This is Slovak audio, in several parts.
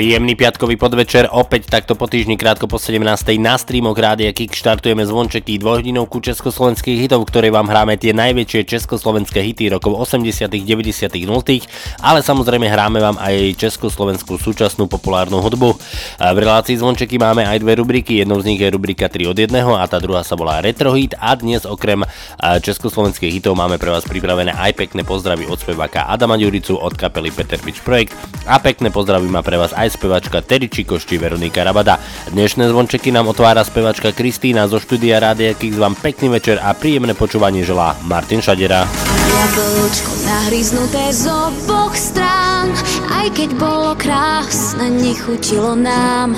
Príjemný piatkový podvečer, opäť takto po týždni krátko po 17. na streamoch Rádia Kick štartujeme zvončeky dvojhodinovku československých hitov, ktoré vám hráme tie najväčšie československé hity rokov 80., 90., 0. ale samozrejme hráme vám aj československú súčasnú populárnu hudbu. V relácii zvončeky máme aj dve rubriky, jednou z nich je rubrika 3 od 1 a tá druhá sa volá Retro Hit a dnes okrem československých hitov máme pre vás pripravené aj pekné pozdravy od speváka Adama Ďuricu od kapely Peter Pitch Projekt a pekné pozdravy má pre vás aj spevačka Terry Čikošti Veronika Rabada. Dnešné zvončeky nám otvára spevačka Kristýna zo štúdia Rádia Kix. Vám pekný večer a príjemné počúvanie želá Martin Šadera. Jablčko nahryznuté z oboch strán Aj keď bolo krásne, nechutilo nám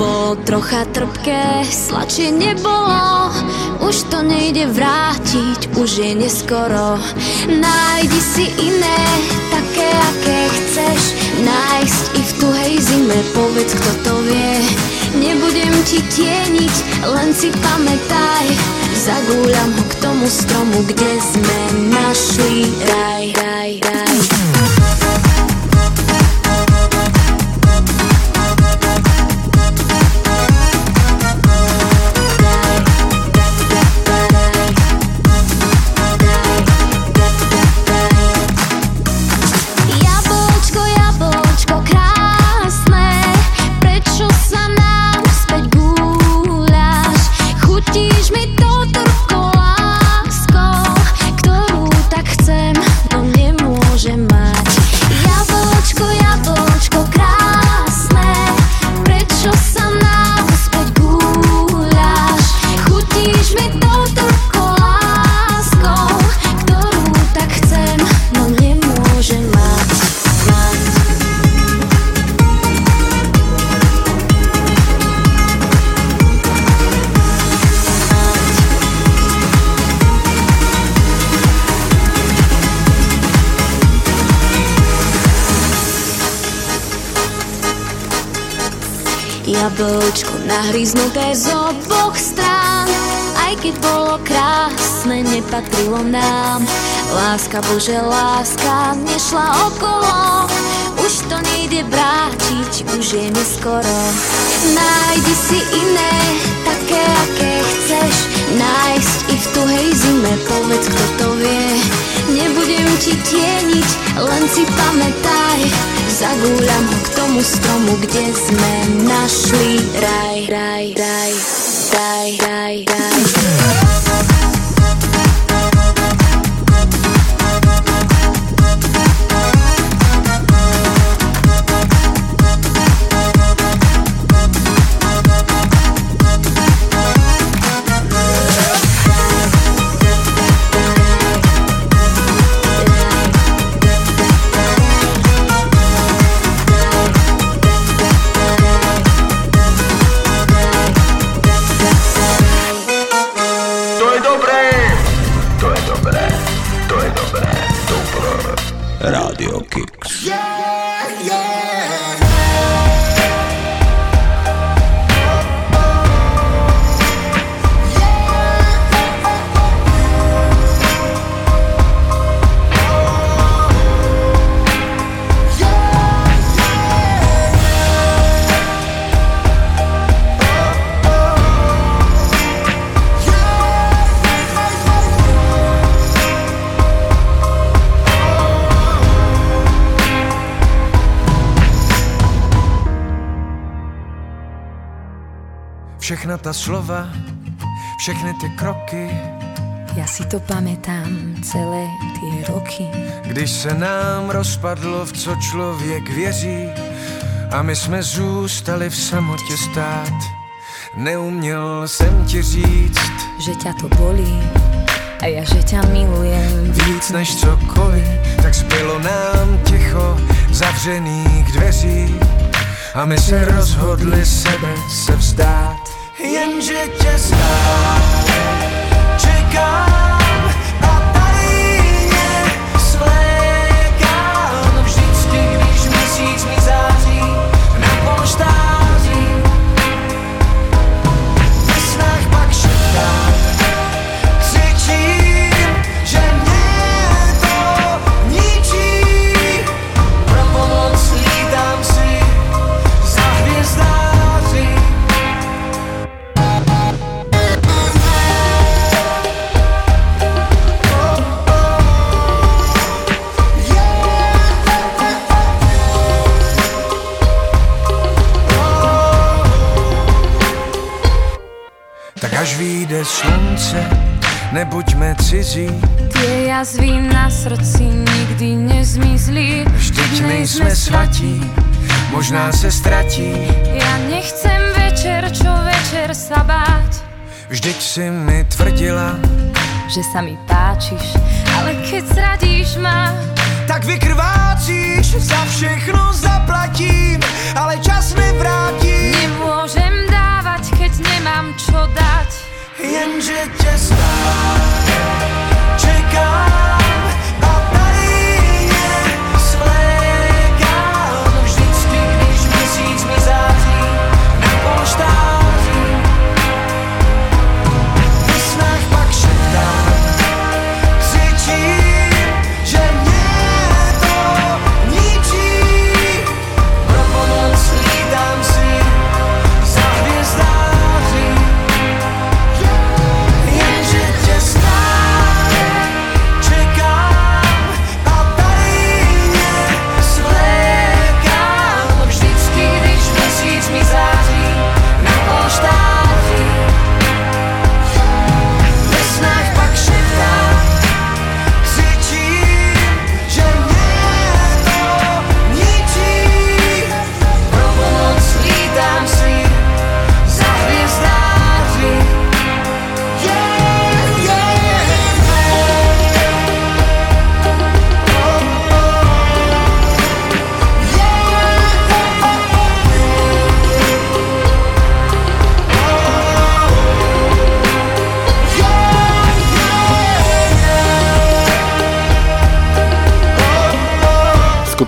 Bolo trocha trpké, sladšie nebolo Už to nejde vrátiť, už je neskoro Nájdi si iné, také aké chceš Nájsť i v tuhej zime, povedz kto to vie Nebudem ti tieniť, len si pamätaj Zagúľam ho k tomu stromu, kde sme našli raj, raj, raj. Nahryznuté z oboch strán Aj keď bolo krásne, nepatrilo nám. Láska, Bože, láska nešla okolo Už to nejde vrátiť, už je neskoro. Nájdi si iné, také, aké chceš Nájsť i v tuhej zime, povedz, kto to vie Nebudem ti tieniť, len si pamätaj Zagúľam ho k tomu stromu, kde sme našli raj, raj, raj, raj, raj, raj. To ta slova, všechny ty kroky, Ja si to pamätám celé tie roky. když se nám rozpadlo, v co člověk věří a my jsme zůstali v samotě stát. Neuměl jsem ti říct Že ťa to bolí a ja, že ťa milujem. víc než cokoliv, tak zbylo nám ticho zavřených dveří a my se rozhodli sebe se vzdát. Jenže tě znám, čekám svlékám vždycky, když měsíc mi září na. Slunce, nebuďme cizí, Tie jazvy na srdci nikdy nezmizli. vždyť nejsme svatí, možná se ztratí. Ja nechcem večer, čo večer sa báť. Vždyť si mi tvrdila, Že sa mi páčiš, ale keď zradíš ma, tak vykrvácíš, za všechno zaplatím, ale čas nevrátím. nemôžem dávať, keď nemám čo dať. Jenže tě znám, čekám svlékám vždycky, když měsíc mi září na.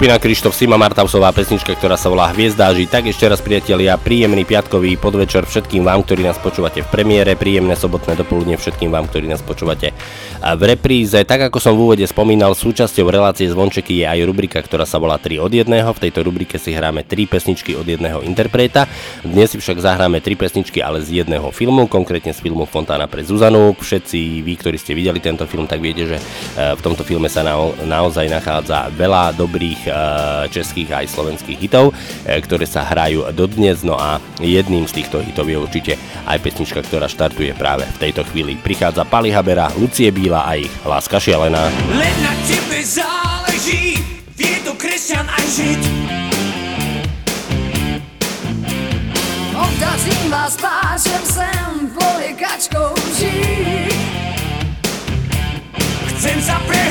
Skupina Krištof Sima Martausová pesnička, ktorá sa volá Hviezdáži. Tak ešte raz priatelia, príjemný piatkový podvečer všetkým vám, ktorí nás počúvate v premiére, príjemné sobotné dopoludne všetkým vám, ktorí nás počúvate v repríze. Tak ako som v úvode spomínal, súčasťou relácie Zvončeky je aj rubrika, ktorá sa volá 3 od 1. V tejto rubrike si hráme 3 pesničky od jedného interpreta. Dnes si však zahráme 3 pesničky, ale z jedného filmu, konkrétne z filmu Fontána pre Zuzanu. Všetci vy, ktorí ste videli tento film, tak viete, že eh, v tomto filme sa nao- naozaj nachádza veľa dobrých českých aj slovenských hitov, eh, ktoré sa hrajú dodnes. No a jedným z týchto hitov je určite aj pesnička, ktorá štartuje práve v tejto chvíli. Prichádza Pali Habera, Lucie Bíla a ich Láska šialená. Len na tebe záleží, vie to kresťan aj žid. Odrazím vás páčem sem, poliekačkou žiť. Chcem sa prehorieť,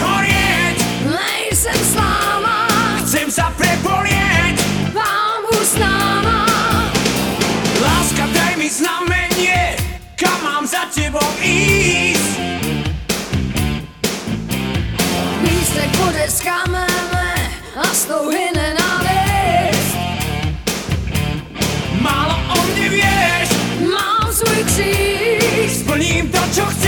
tebou ísť. Lístek bude z kamene a s tou hyne návist. Málo o mne vieš, Mám svůj kříž, splním to, čo chceš.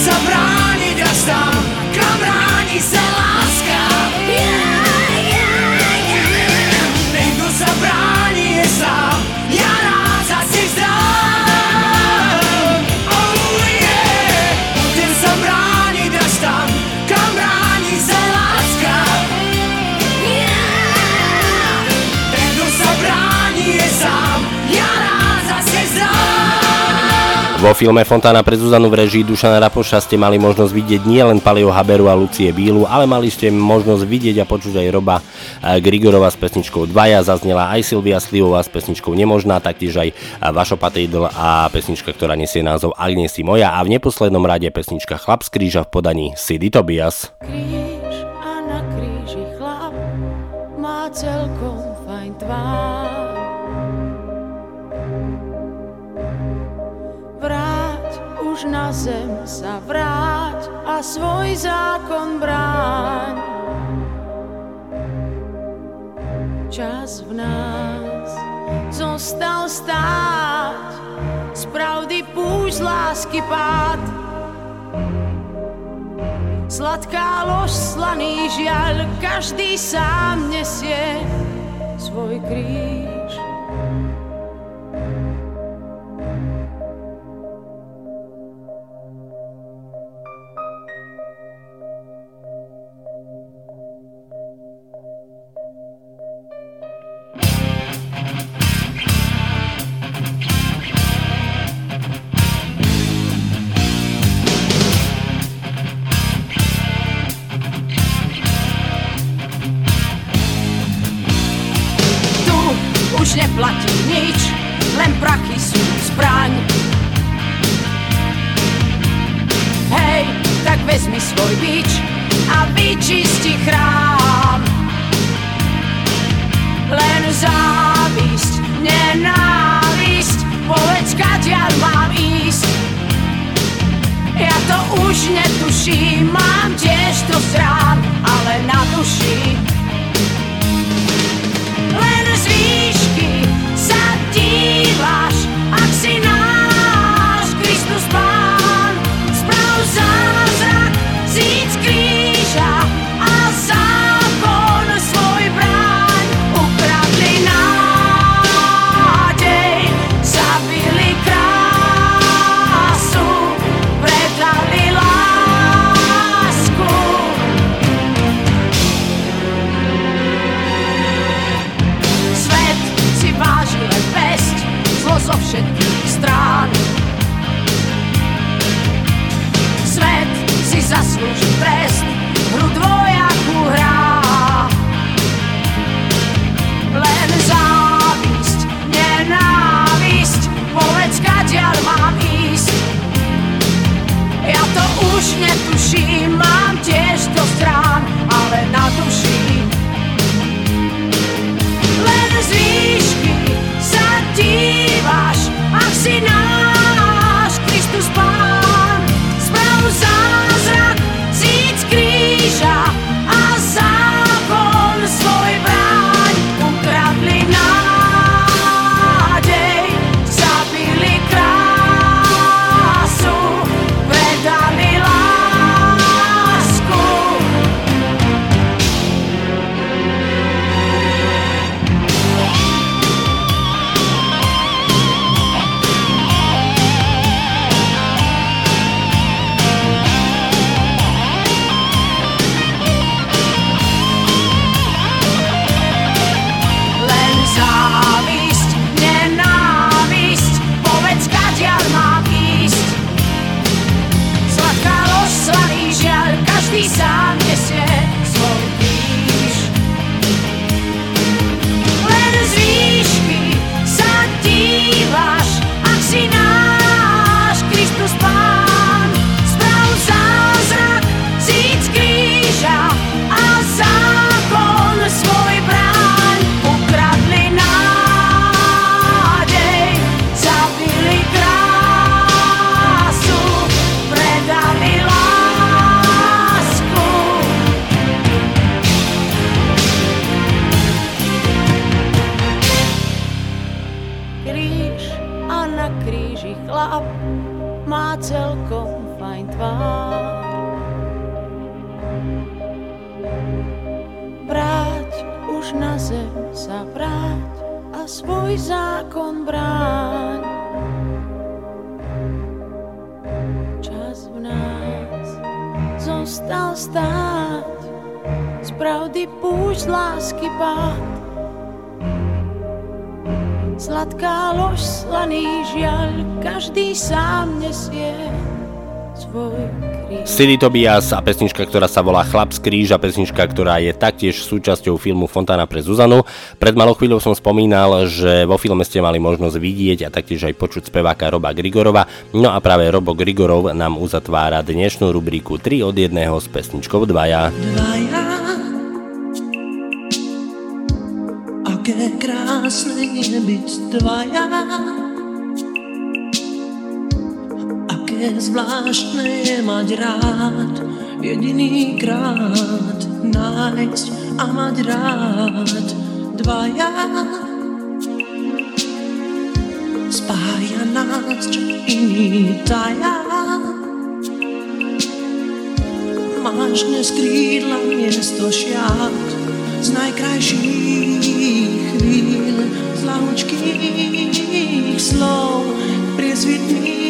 Budem sa brániť až tam, Vo filme Fontána pre Zuzanu v režii Dušana Rapoša ste mali možnosť vidieť nielen Palio Haberu a Lucie Bílu, ale mali ste možnosť vidieť a počuť aj Roba eh, Grigorova s pesničkou Dvaja, zaznela aj Silvia Slivová s pesničkou Nemožná, taktiež aj eh, Vašo Patridl a pesnička, ktorá nesie názov Ak si moja a v neposlednom rade pesnička Chlap z kríža v podaní Sidy Tobias. Kríž zem sa vráť a svoj zákon bráň. Čas v nás zostal stáť, z pravdy púšť lásky pád. Sladká lož, slaný žiaľ, každý sám nesie svoj kríž. Silly Tobias a pesnička, ktorá sa volá Chlap z kríža, pesnička, ktorá je taktiež súčasťou filmu Fontána pre Zuzanu. Pred malou chvíľou som spomínal, že vo filme ste mali možnosť vidieť a taktiež aj počuť speváka Roba Grigorova. No a práve Robo Grigorov nám uzatvára dnešnú rubriku 3 od 1 s pesničkou 2. Dvaja Aké krásne je byť dvaja Aké zvláštne je mať rád. Jediný krát nájsť a mať rád Dvaja. Spája nás, čo iný taja. Máš dnes krídla miesto šiat. Z najkrajších chvíľ, z slov, priesvitných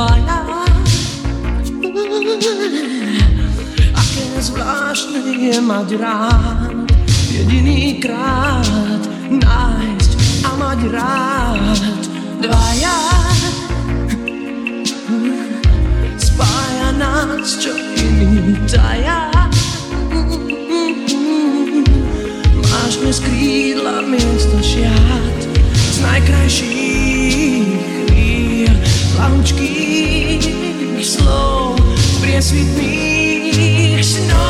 dvaja. Aké zvláštne je mať rád. Jediný krát nájsť a mať rád Dvaja. Spája nás, čo iný taja Máš dnes krídla miesto šiat Z najkrajších chvíľ. Lahučkých dance with me. She knows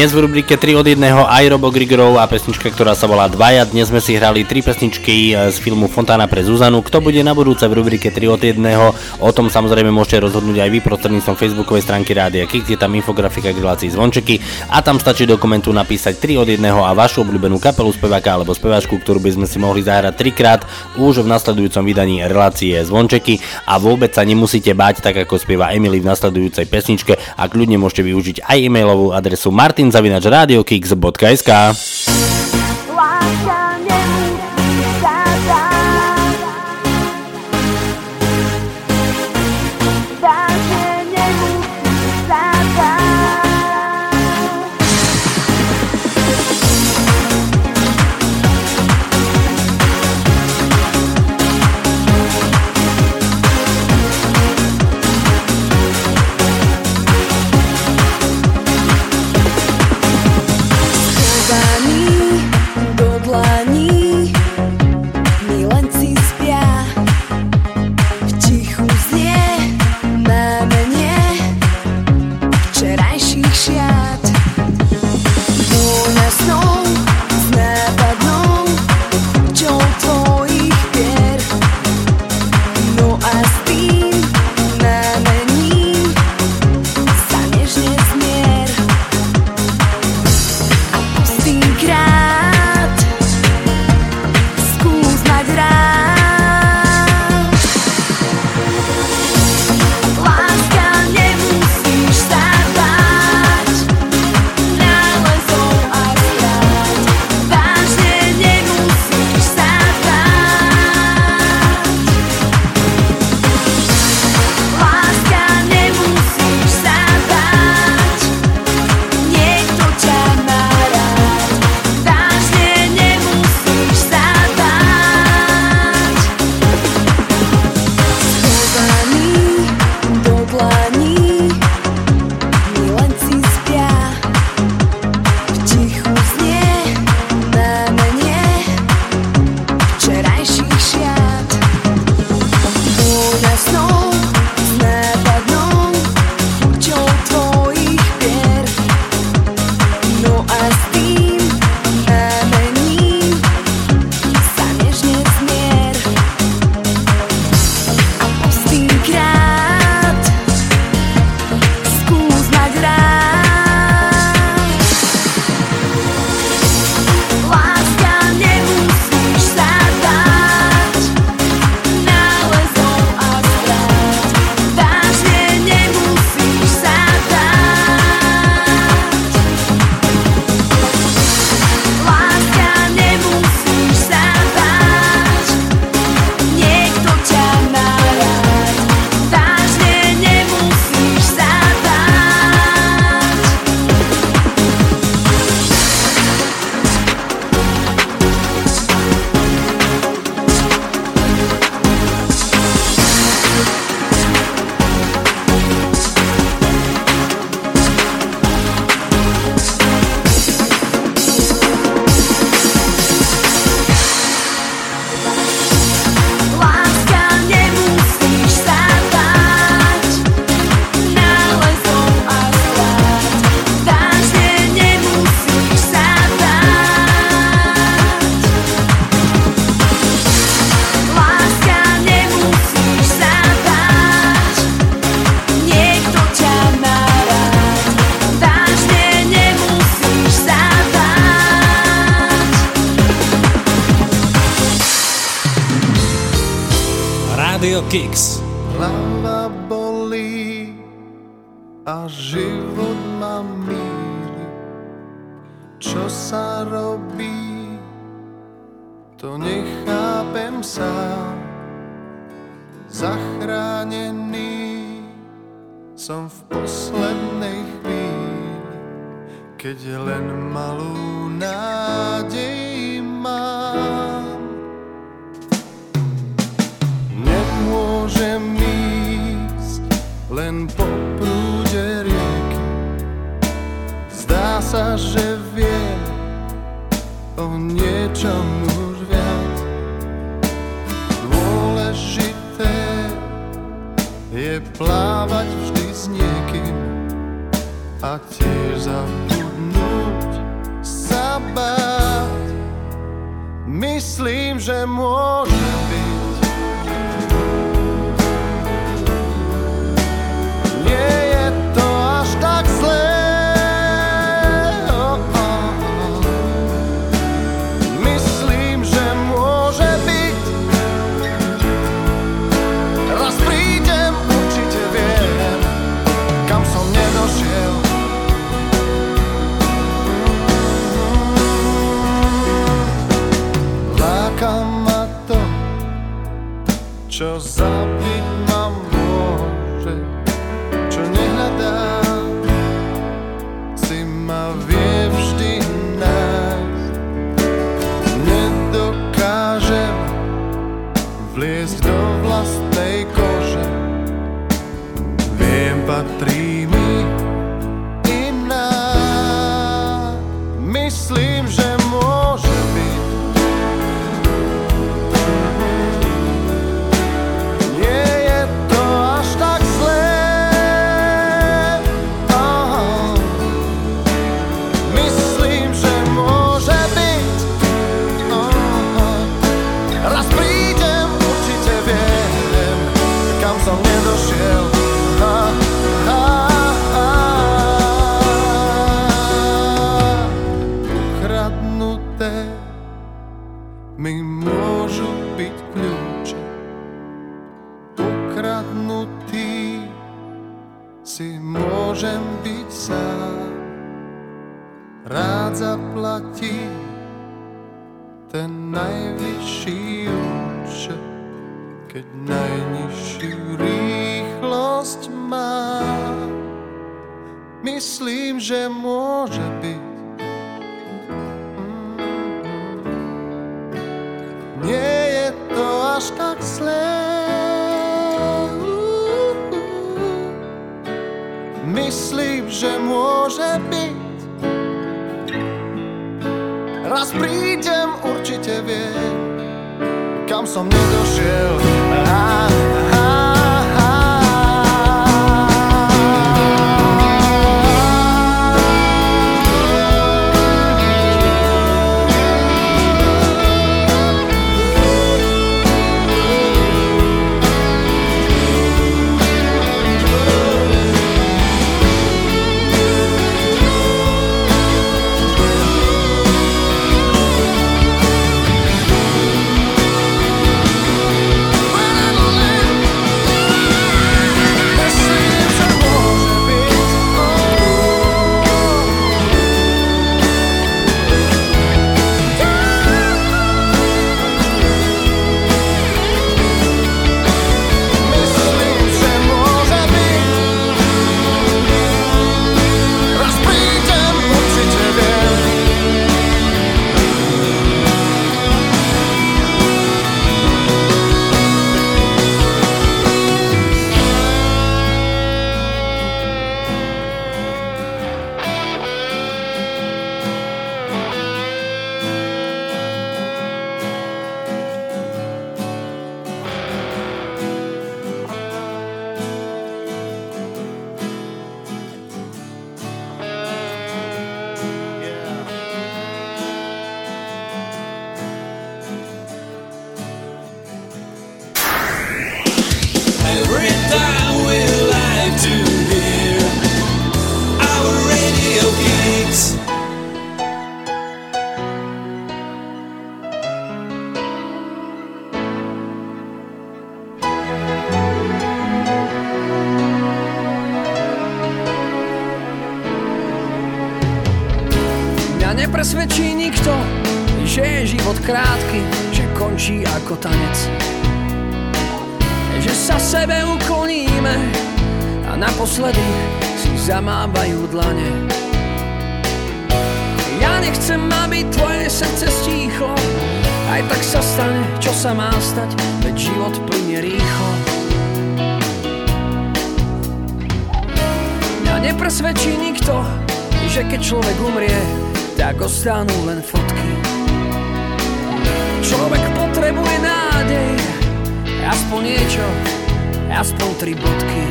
Dnes v rubrike 3 od 1 aj Robo Grigorov a pesnička, ktorá sa volá Dvaja. Dnes sme si hrali tri pesničky e, z filmu Fontána pre Zuzanu. Kto bude na budúce v rubrike 3 od 1? O tom samozrejme môžete rozhodnúť aj vy prostredníctvom facebookovej stránky Rádia Kix. Je tam infografika k relácii zvončeky a tam stačí do komentu napísať 3 od 1 a vašu obľúbenú kapelu speváka alebo speváčku, ktorú by sme si mohli zahrať trikrát už v nasledujúcom vydaní relácie zvončeky a vôbec sa nemusíte báť, tak ako spieva Emily v nasledujúcej pesničke a kľudne môžete využiť aj e-mailovú adresu Zaminasz Radio Kick, Sobotka SK. Sa má stať, veď život plyne rýchlo. Mňa nepresvedčí nikto, že keď človek umrie, tak ostanú len fotky. Človek potrebuje nádej, aspoň niečo, aspoň tri bodky.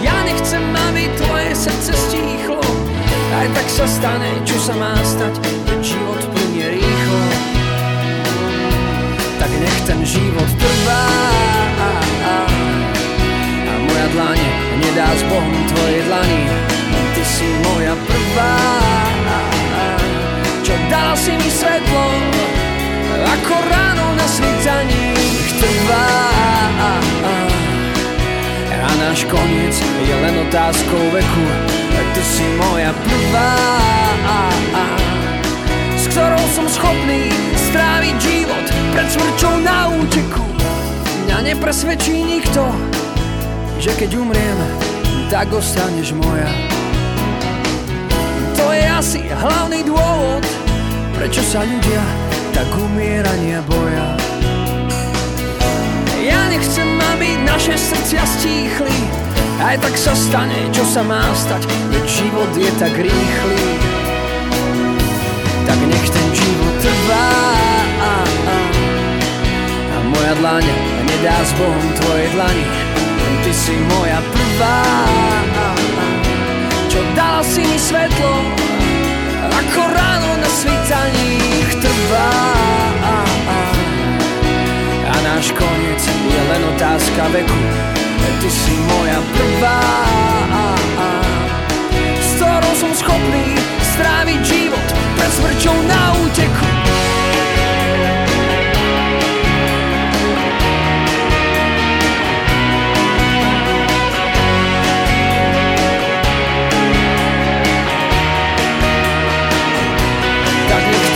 Ja nechcem, aby tvoje srdce stíchlo, aj tak sa stane, čo sa má stať, keď život Ten život trvá. A moja dlane nedá s Bohom tvoje dlani. Ty si moja prvá. Čo dala si mi svetlo Ako ráno na svitaní trvá. A náš koniec je len otázkou veku. Ty si moja prvá ktorou som schopný stráviť život Pred smrťou na úteku Mňa nepresvedčí nikto Že keď umriem, tak ostaneš moja to je asi hlavný dôvod, prečo sa ľudia tak umierania boja. Ja nechcem, aby naše srdcia stíchli, aj tak sa stane, čo sa má stať, veď život je tak rýchly. Tak nech ten život trvá. A, a, a moja dlaň nedá s Bohom tvoje dlani, ty si moja prvá. A, a, čo dal si mi svetlo ako ráno na svítaní trvá. A náš koniec je len otázka veku ty si moja prvá. s ktorom som schopný stráviť život pred smrťou na úteku. Tak nech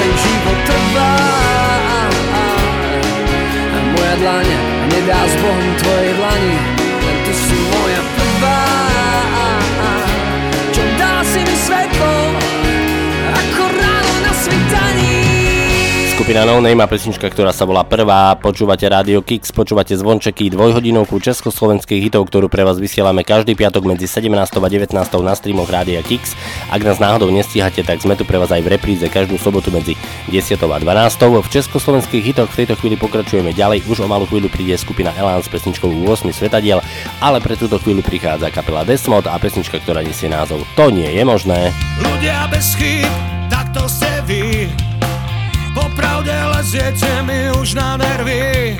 trvá a moja dlaň nedá zbohom tvojej dlani Skupina No Name a pesnička, ktorá sa volá Prvá. Počúvate Radio Kix, počúvate zvončeky dvojhodinovku československých hitov, ktorú pre vás vysielame každý piatok medzi 17. a 19. na streamoch Rádia Kix. Ak nás náhodou nestíhate, tak sme tu pre vás aj v repríze každú sobotu medzi 10. a 12. V československých hitoch v tejto chvíli pokračujeme ďalej. Už o malú chvíľu príde skupina Elan s pesničkou 8 svetadiel, ale pre túto chvíľu prichádza kapela Desmod a pesnička, ktorá nesie názov To nie je možné. Ľudia bez chyb, tak to ste vy Popravde leziete mi už na nervy.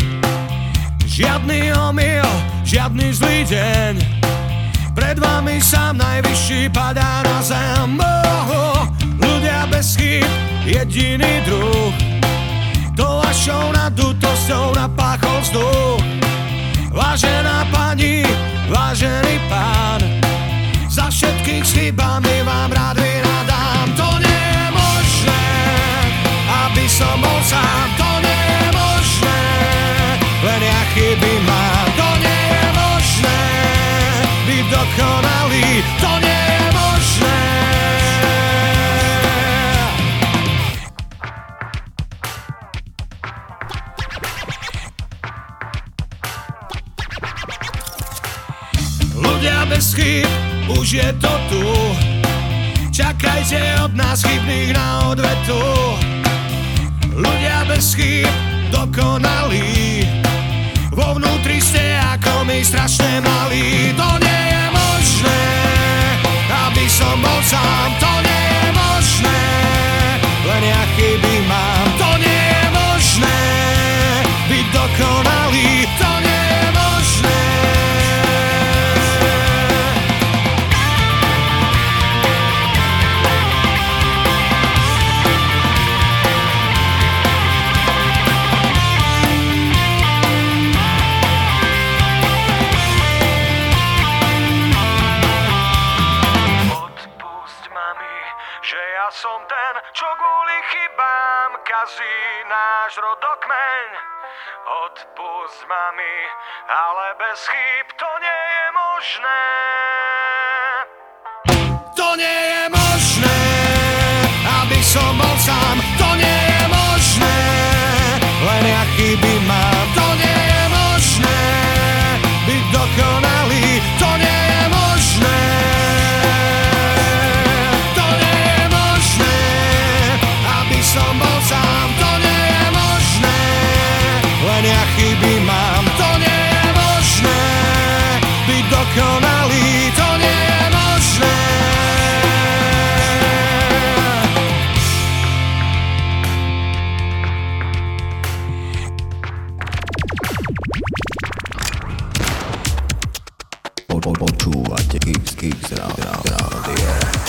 Žiadny omyl, žiadny zlý deň. Pred vami sám najvyšší padá na zem. Oh, Ľudia bez chyb, jediný druh. To vašou nadutosťou napáchol vzduch. Vážená pani, vážený pán Za všetkých s chybami vám rád vynadám. To nie je aby som bol sám, to nie je možné, len ja chyby mám, to nie je možné, byť dokonalý, to nie je možné. Ľudia bez chyb, už je to tu, čakajte od nás chybných na odvetu. Ľudia bez chýb, dokonalí Vo vnútri ste ako my strašne malí To nie je možné, aby som bol sám. To nie je možné, len ja chyby mám. To nie je možné, byť dokonalý. To Odpust mami, ale bez chyb to nie je možné. To nie je možné, dokonalý, to nie je možné. Počúvate Geeks Geeks Rádio.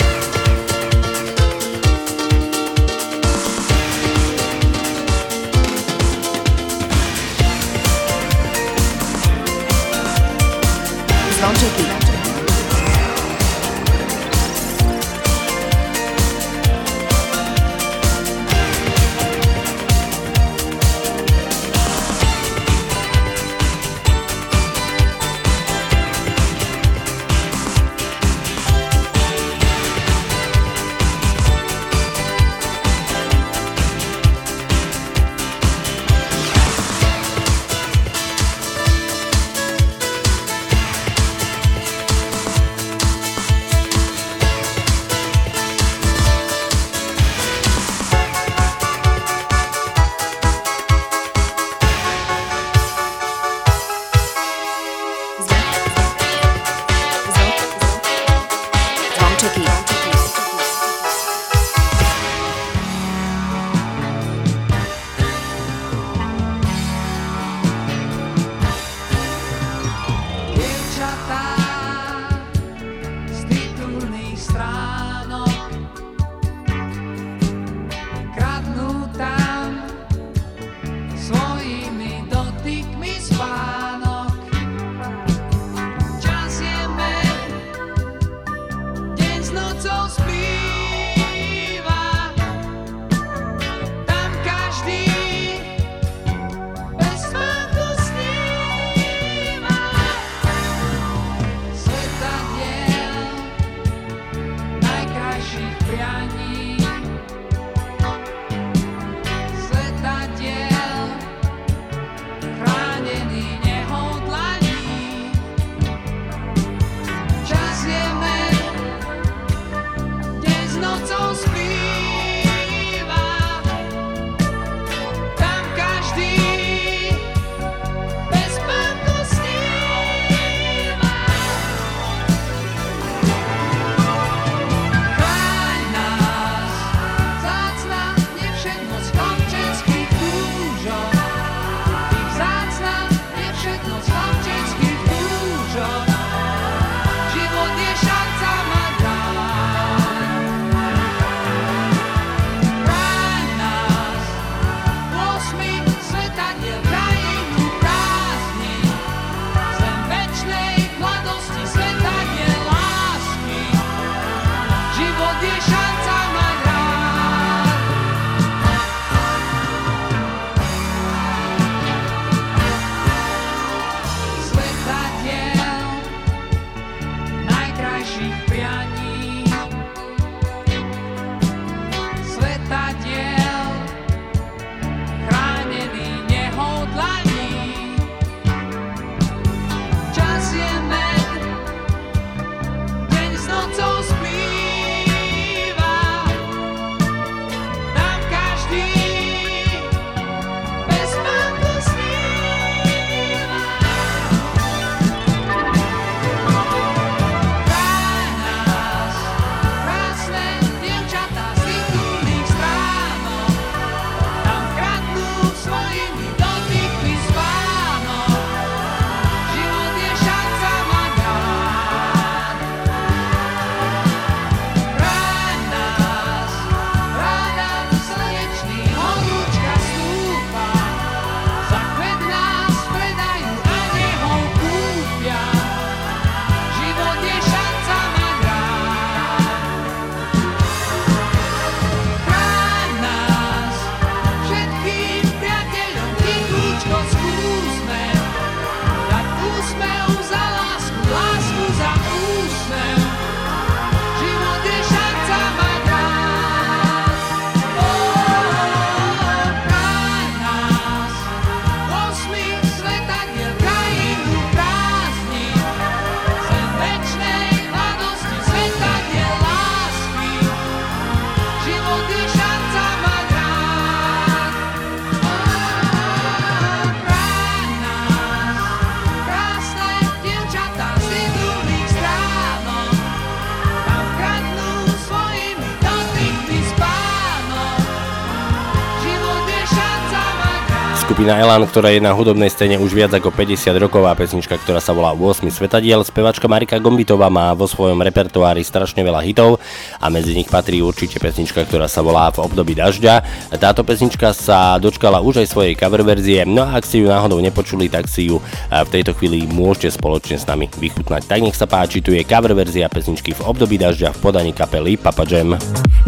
Skupina Elan, ktorá je na hudobnej scéne už viac ako 50 rokov a pesnička, ktorá sa volá 8 svetadiel. Spevačka Marika Gombitová má vo svojom repertoári strašne veľa hitov a medzi nich patrí určite pesnička, ktorá sa volá V období dažďa. Táto pesnička sa dočkala už aj svojej cover verzie, no a ak ste ju náhodou nepočuli, tak si ju eh, v tejto chvíli môžete spoločne s nami vychutnať. Tak nech sa páči, tu je cover verzia pesničky V období dažďa v podaní kapely Papa Jam. V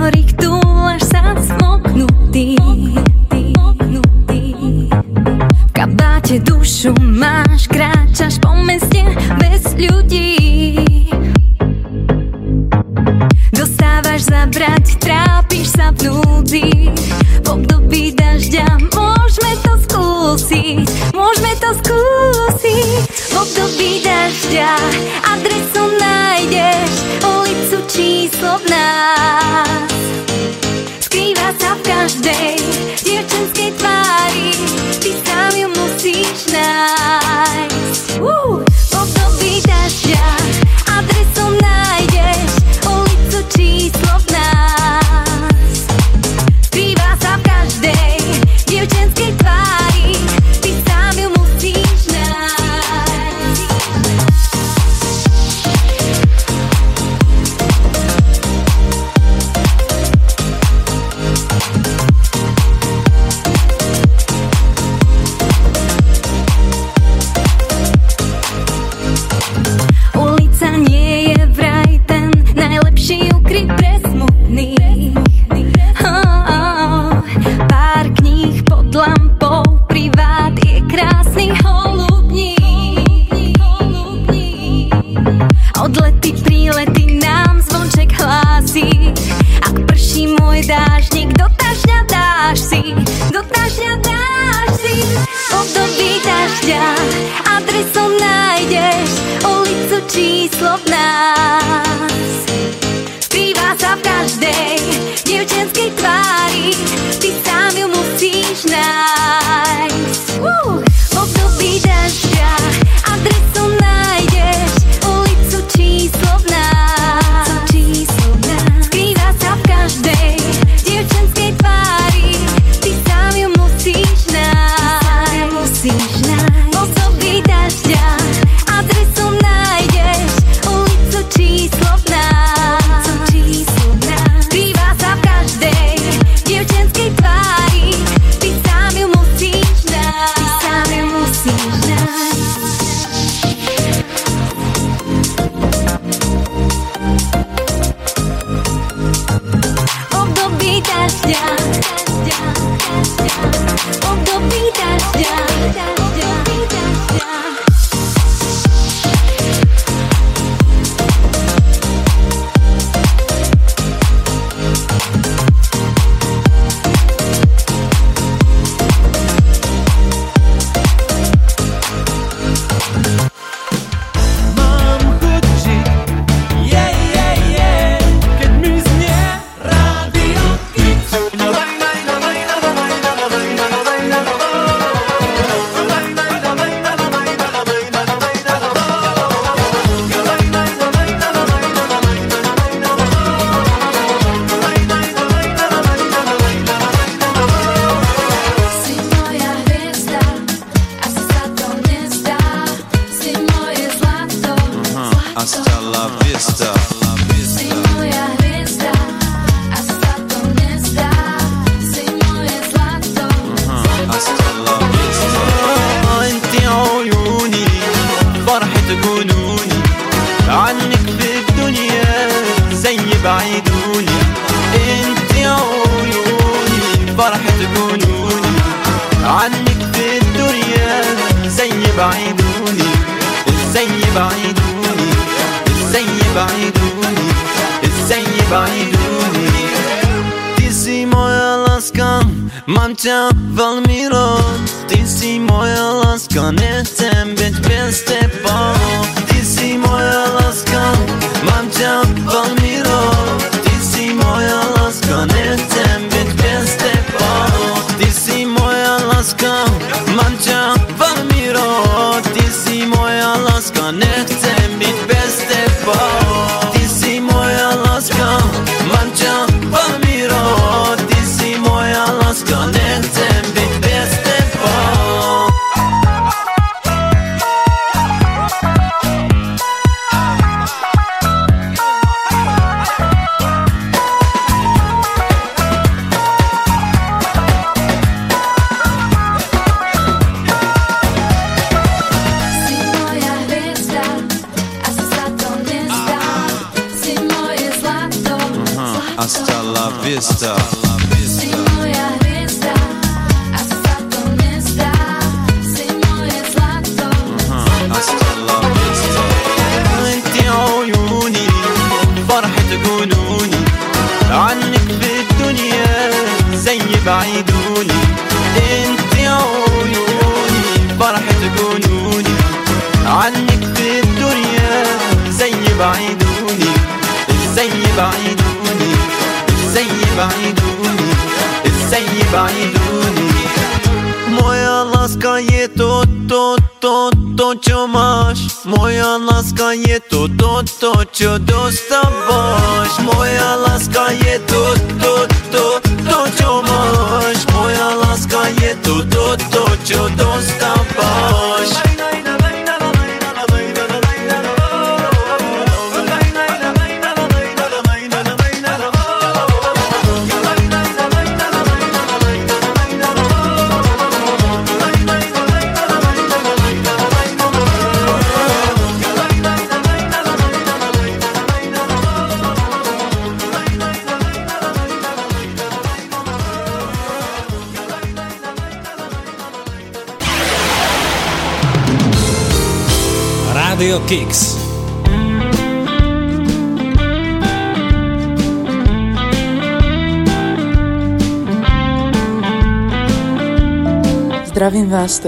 ktorých túlaš sa smoknutý. V kabáte dušu máš, kráčaš po meste bez ľudí. Dostávaš zabrať, trápiš sa v núdzi. V období dažďa môžeme to skúsiť Môžeme to skúsiť. V období dažďa adresu sa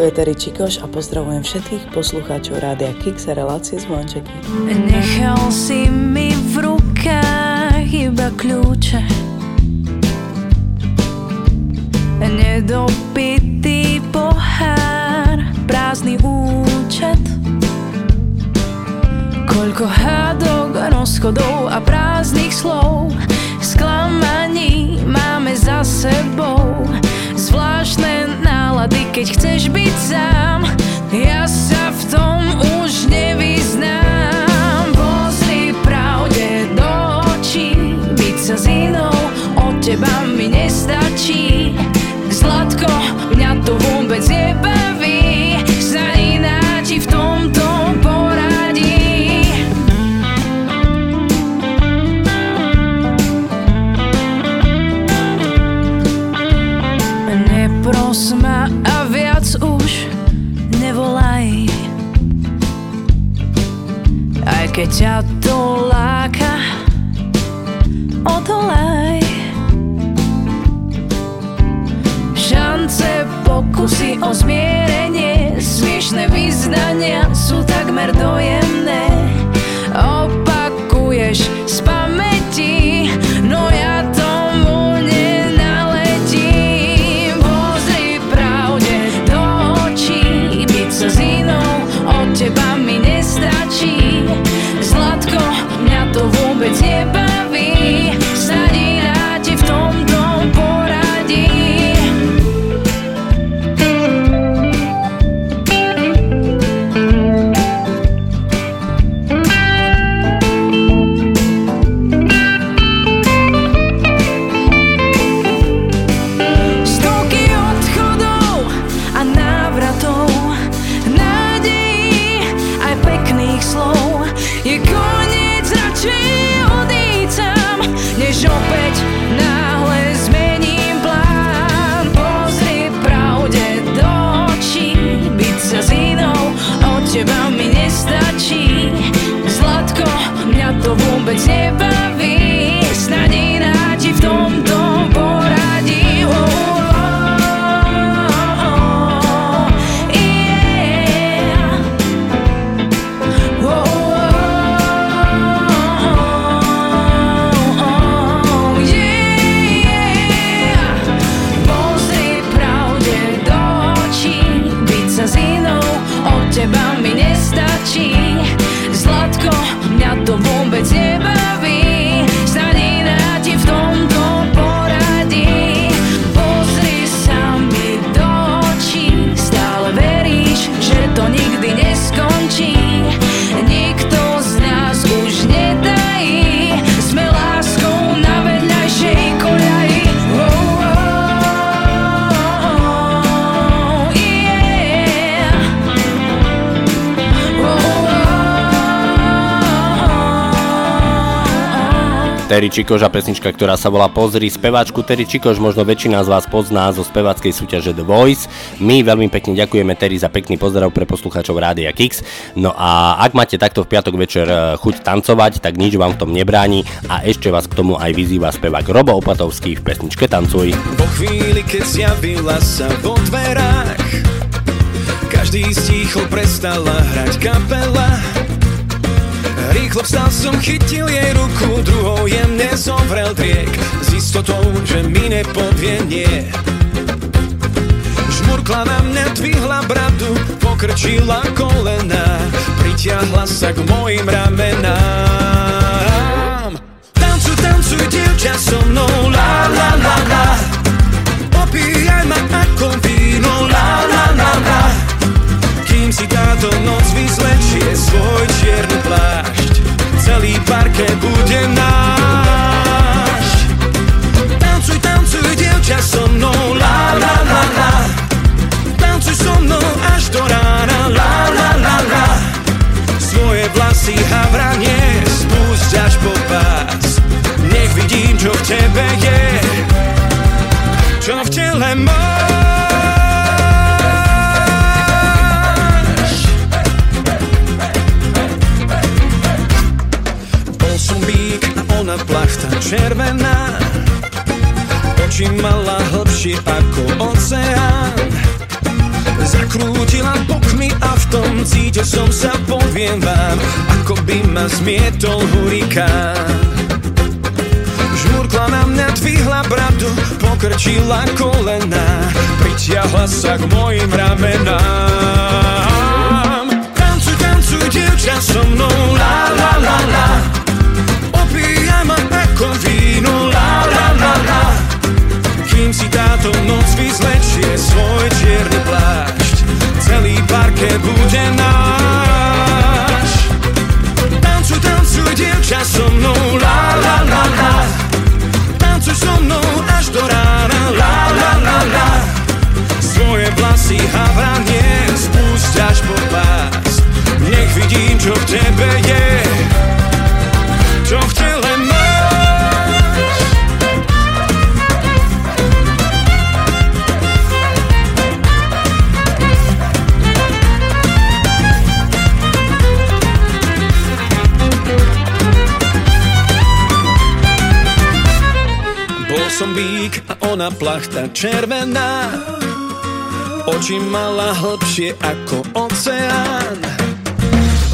tu Eteri Čikoš a pozdravujem všetkých poslucháčov Rádia Kix a relácie z Mončeky. Nechal si mi v rukách iba kľúče. Nedopitý pohár, prázdny účet. Koľko hádok, rozchodov a prázdnych slov. Sklamaní máme za sebou. Zvláštne mladý, keď chceš byť sám. Ja sa v tom už nevyznám. Pozri pravde do očí Byť sa s inou od teba Keď ťa to láka, odolaj. Šance, pokusy o zmierenie, smiešne vyznania sú takmer dojemné. Opakuješ z pamäti, no ja to sa s inou, od teba mi nestačí. Terry Čikoš a pesnička, ktorá sa volá Pozri speváčku. Terry Čikoš možno väčšina z vás pozná zo speváckej súťaže The Voice. My veľmi pekne ďakujeme Terry za pekný pozdrav pre poslucháčov Rádia Kix. No a ak máte takto v piatok večer eh, chuť tancovať, tak nič vám v tom nebráni a ešte vás k tomu aj vyzýva spevák Robo Opatovský v pesničke Tancuj. Po chvíli, keď zjavila sa vo dverách Každý stichol, prestala hrať kapela Rýchlo vstal som, chytil jej ruku Druhou jemne zovrel driek S istotou, že mi nepovie nie. Žmurkla na mňa, dvihla bradu Pokrčila kolena Pritiahla sa k mojim ramenám. Tancuj, tancuj, dievča so mnou La, la, la, la. Opíjaj ma ako víno La, la, la, la. Kým si táto noc vyzlečie svoj čierny plášť Celý parket bude náš. Tancuj, tancuj, dievča so mnou La, la, la, la. Tancuj so mnou až do rána La, la, la, la. Svoje vlasy havranie Spúšť až po pás Nech vidím, čo v tebe je. Čo v tele máš červená. Oči mala hlbšie ako oceán. Zakrútila bokmi a v tom cítil som sa, poviem vám Ako by ma zmietol hurikán. Žmurkla na mňa, dvihla bradu Pokrčila kolena Pritiahla sa k mojim ramenám. Tancuj, tancuj, dievča so mnou La, la, la, la ako víno La, la, la, la. Kým si táto noc vyzlečie svoj čierny plášť Celý parket bude náš. Tancuj, tancuj, dievča so mnou La, la, la, la. Tancuj so mnou až do rána La, la, la, la. Svoje vlasy havranie Spúšť až po pás. Nech vidím, čo v tebe je ona plachta červená Oči mala hlbšie ako oceán.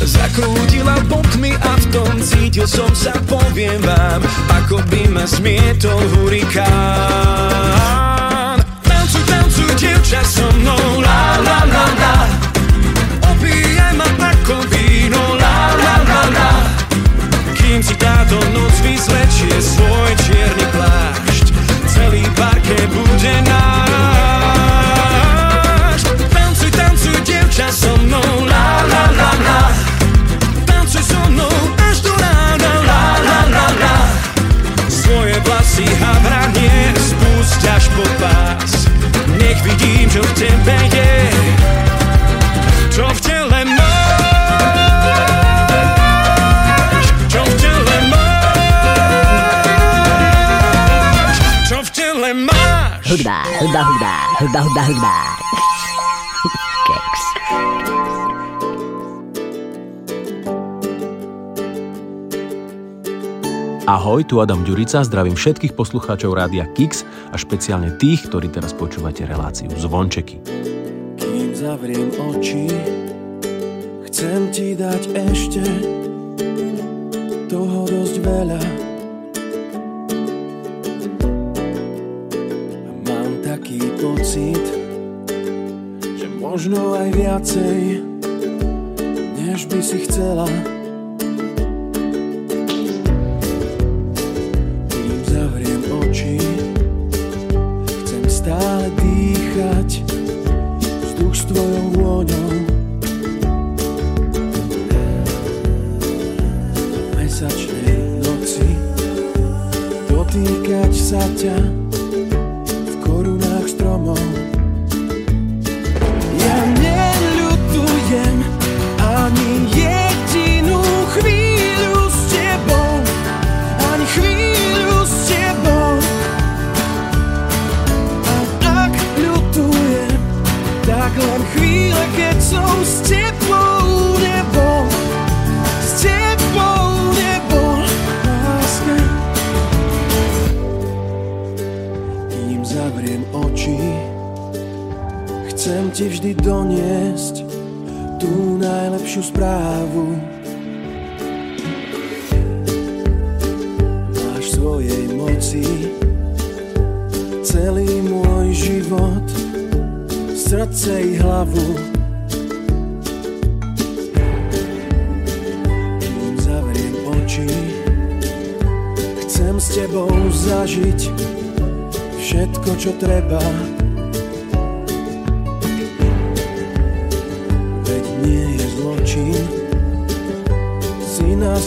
Zakrútila bokmi a v tom cítil som sa, poviem vám Ako by ma zmietol hurikán. Tancuj, tancuj, dievča so mnou La, la, la, la. Opíjaj ma ako víno La, la, la, la. Kým si táto noc vyzlečie svoj čierny Parket bude náš. Tancuj, tancuj, dievča so mnou. La, la, la, la. Tancuj so mnou až do rána. La, la, la, la. Svoje vlasy havranie Spúšť až po pás. Nech vidím, čo v tebe je Hudba, hudba, hudba, hudba, hudba, hudba. Keks. Ahoj, tu Adam Ďurica, zdravím všetkých poslucháčov Rádia Kix a špeciálne tých, ktorí teraz počúvate reláciu Zvončeky. Kým zavriem oči, chcem ti dať ešte toho dosť veľa. Možno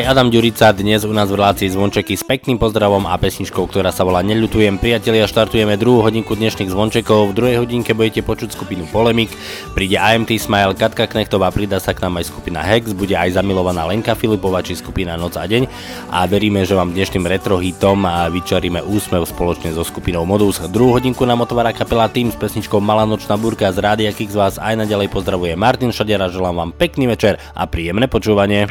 Adam Ďurica dnes u nás v relácii Zvončeky s pekným pozdravom a pesničkou, ktorá sa volá Neľutujem. Priatelia, štartujeme druhú hodinku dnešných zvončekov. V druhej hodinke budete počuť skupinu Polemik, príde IMT Smile, Katka Knechtová, pridá sa k nám aj skupina Hex, bude aj zamilovaná Lenka Filipová či skupina Noc a deň a veríme, že vám dnešným retro hitom vyčaríme úsmev spoločne so skupinou Modus. Druhú hodinku nám otvára kapela Tým s pesničkou Malá nočná burka z Rádia Kix vás aj naďalej pozdravuje Martin Šadera, želám vám pekný večer a príjemné počúvanie.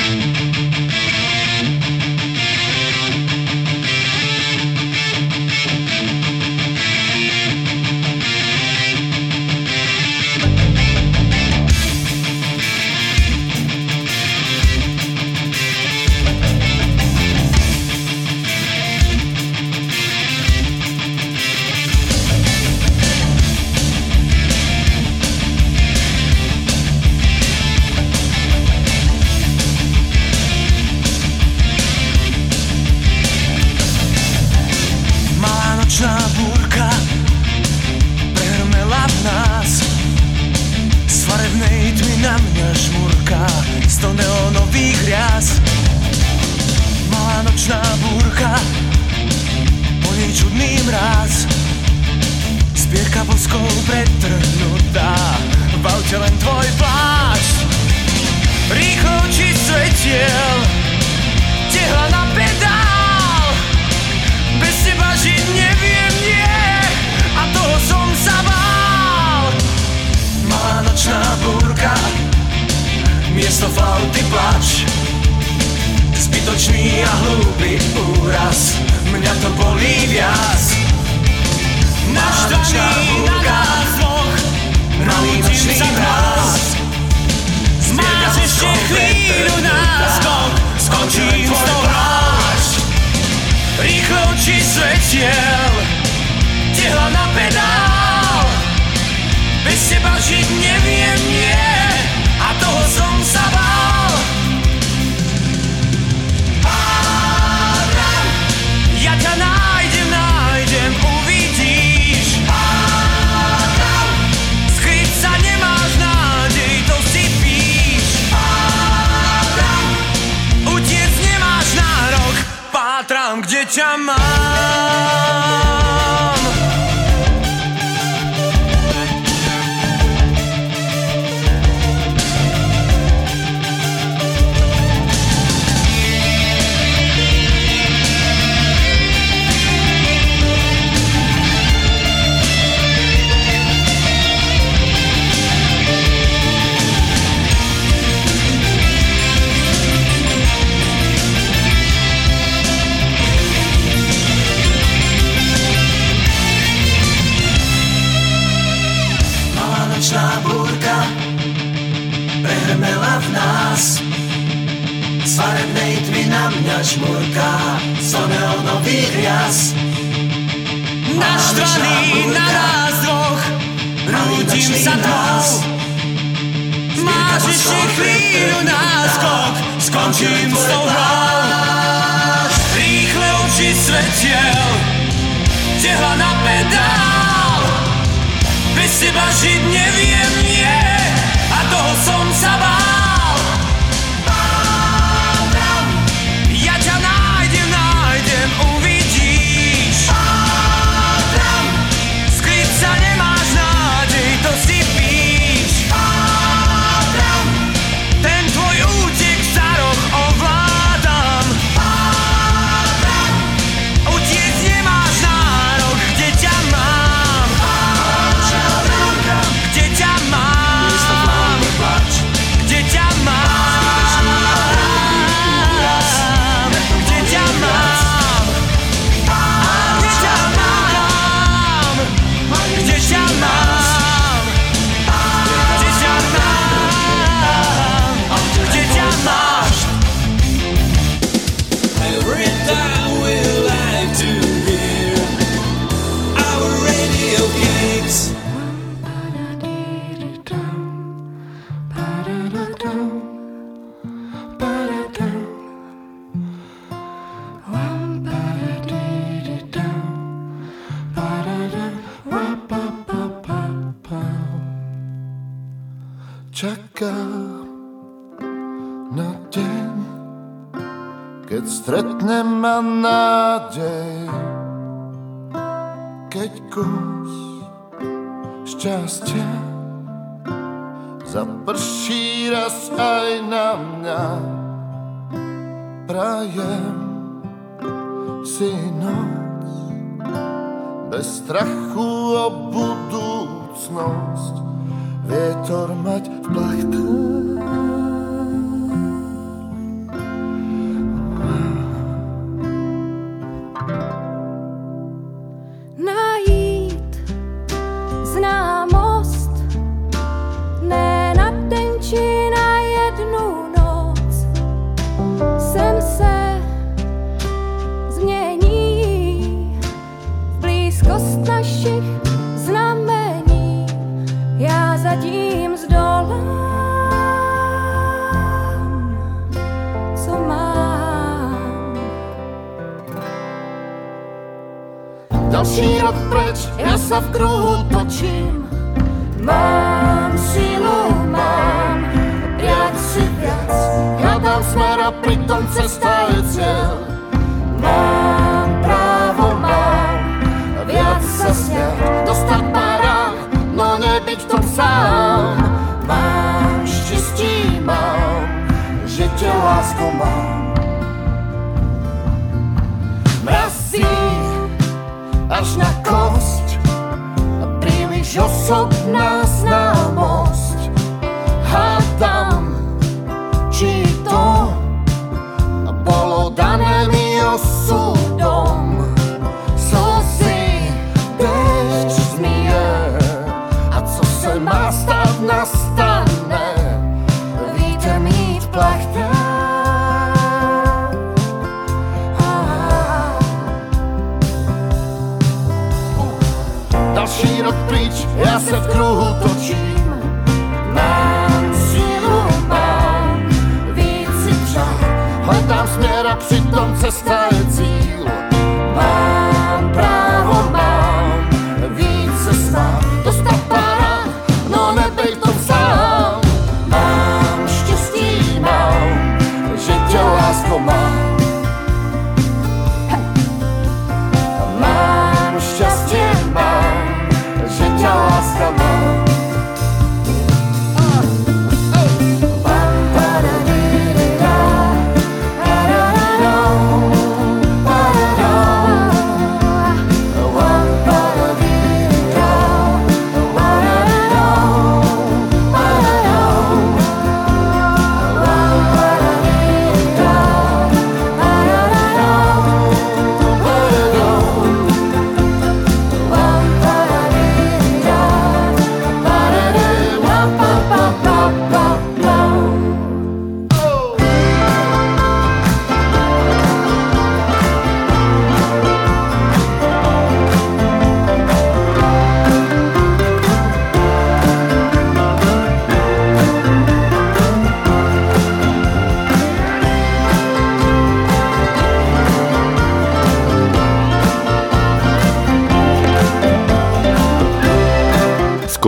malý na nás dvoch Rútim sa tvou Máš ešte chvíľu náskok Skončím s tou hrou. Rýchle oči svetiel Tehla na pedál. Bez teba žiť neviem, nie.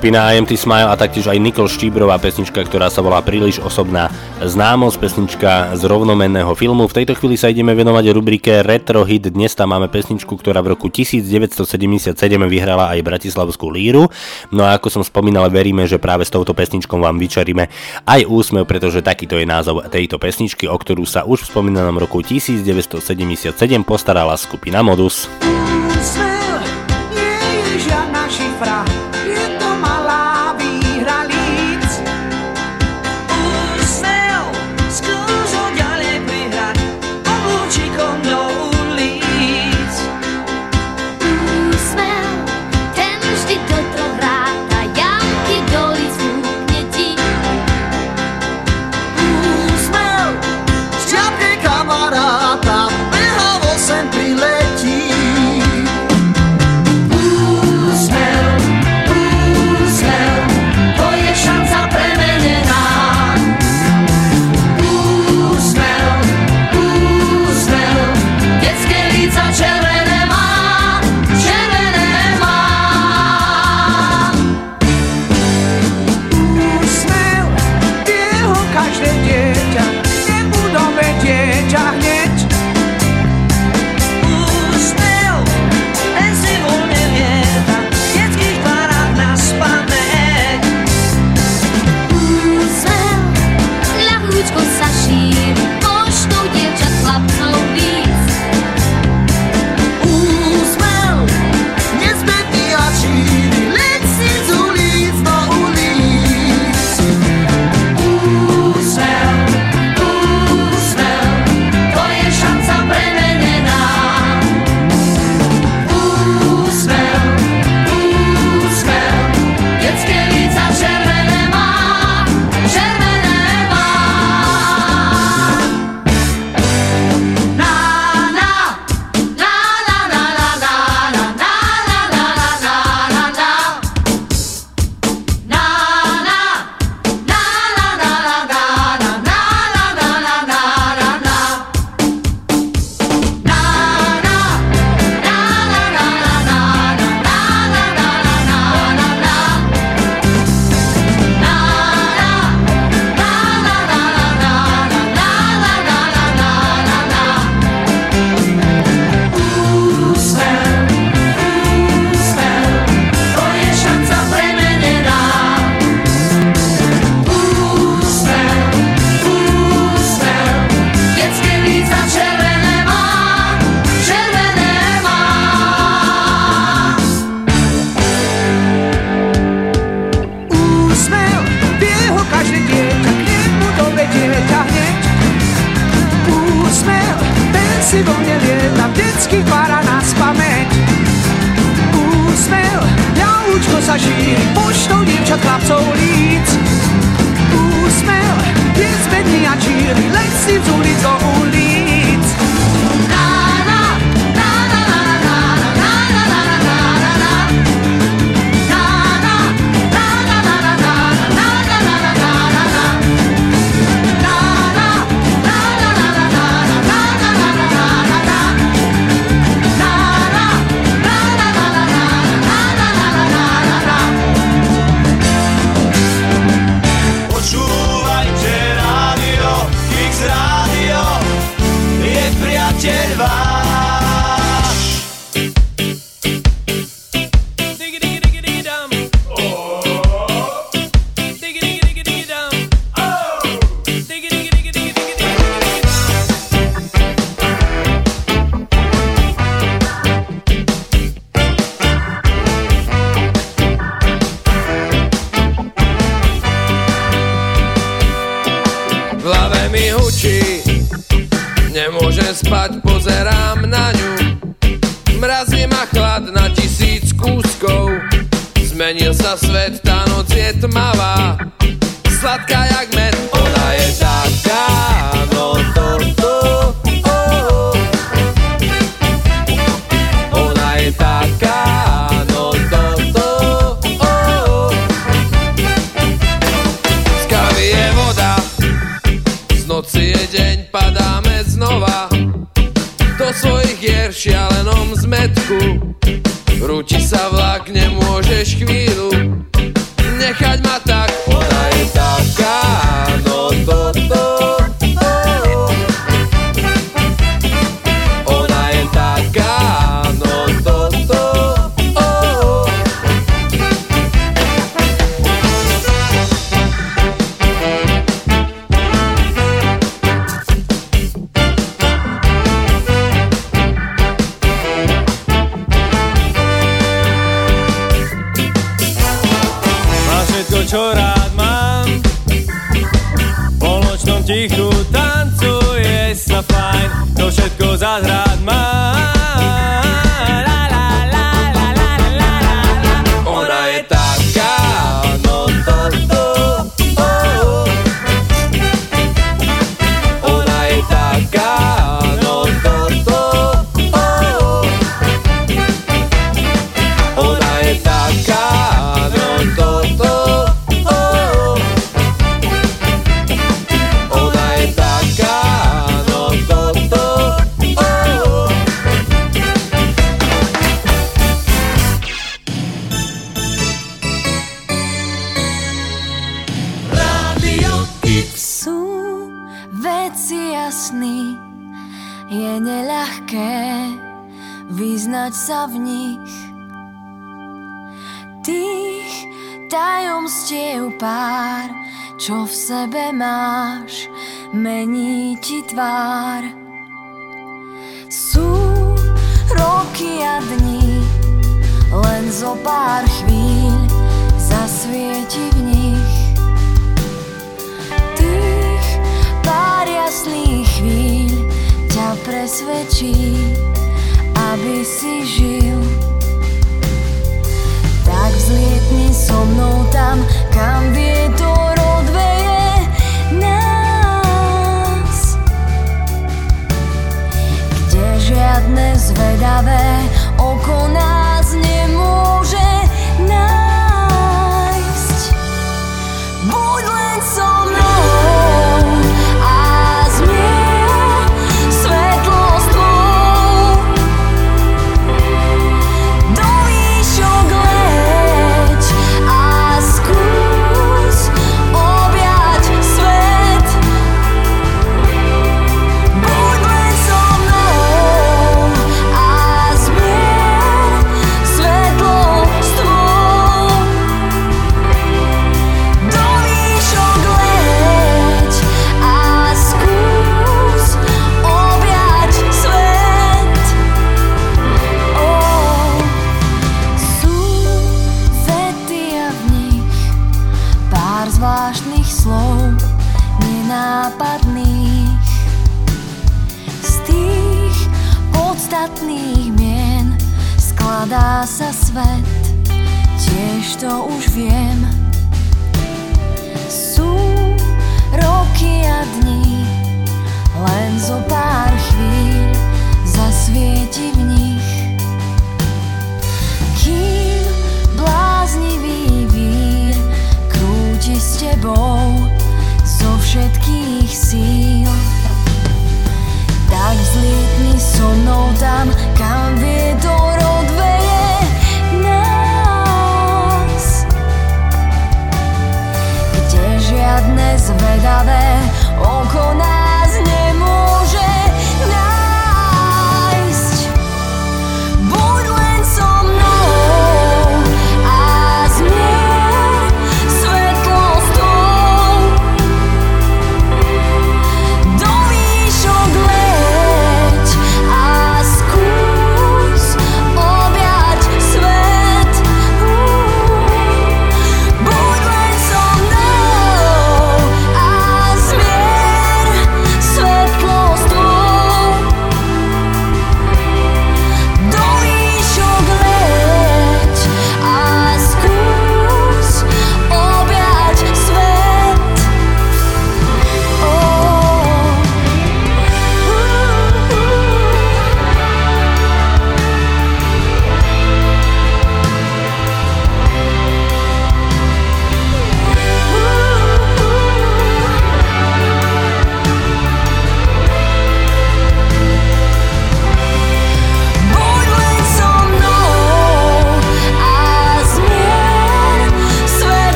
Skupina IMT Smile a taktiež aj Nikol Štíbrová pesnička, ktorá sa volá Príliš osobná známosť, pesnička z rovnomenného filmu. V tejto chvíli sa ideme venovať rubrike Retro Hit. Dnes tam máme pesničku, ktorá v roku 1977 vyhrala aj Bratislavskú líru. No a ako som spomínal, veríme, že práve s touto pesničkou vám vyčaríme aj úsmev, pretože takýto je názov tejto pesničky, o ktorú sa už v spomínanom roku 1977 postarala skupina Modus. tvár. Sú roky a dní, len zo pár chvíľ zasvieti v nich. Tých pár jasných chvíľ ťa presvedčí, aby si žil. Tak vzlietni so mnou tam, kam vie to wydawe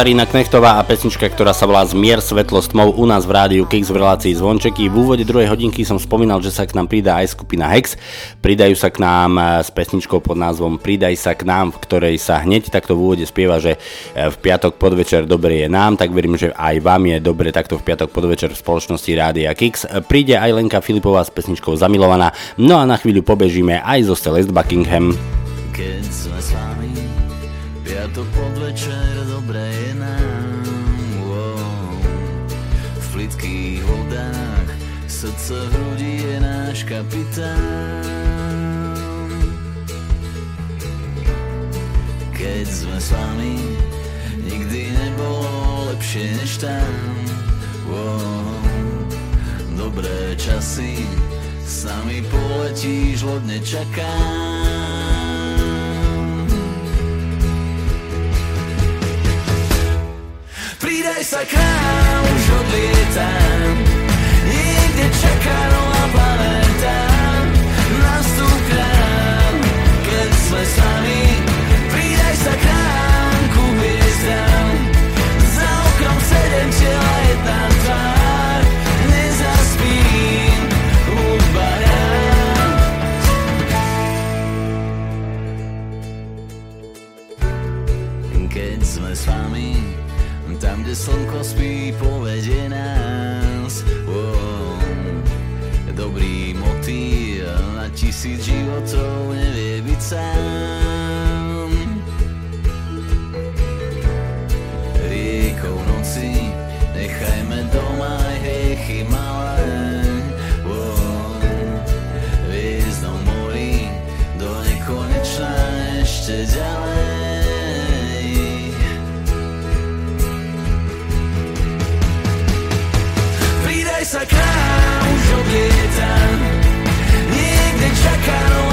Katarína Knechtová a pesnička, ktorá sa volá Zmier svetlo tmou u nás v rádiu Kix v relácii Zvončeky. V úvode druhej hodinky som spomínal, že sa k nám pridá aj skupina Hex. Pridajú sa k nám eh, s pesničkou pod názvom Pridaj sa k nám, v ktorej sa hneď takto v úvode spieva, že eh, v piatok podvečer dobre je nám, tak verím, že aj vám je dobre takto v piatok podvečer v spoločnosti Rádia Kix. Eh, príde aj Lenka Filipová s pesničkou Zamilovaná, no a na chvíľu pobežíme aj zo Celeste Buckingham. Keď sme s vami, piatok podvečer dobre je nám wow. V plitkých vodách srdce v hrudi je náš kapitán Keď sme s vami, nikdy nebolo lepšie než tam wow. Dobré časy, s nami poletíš, lodne čakám Pridaj sa k nám, už odlietam. Niekde čaká nová planeta Nastup k nám, keď sme sami. Pridaj sa k nám, ku hviezdám. Za oknom sedem tela, jedna tvár. Nezaspím, hudba Keď sme s vami tam, kde slnko spí, povedie nás. Oh, Dobrý motýl na tisíc životov nevie byť sám Pridaj sa k nám,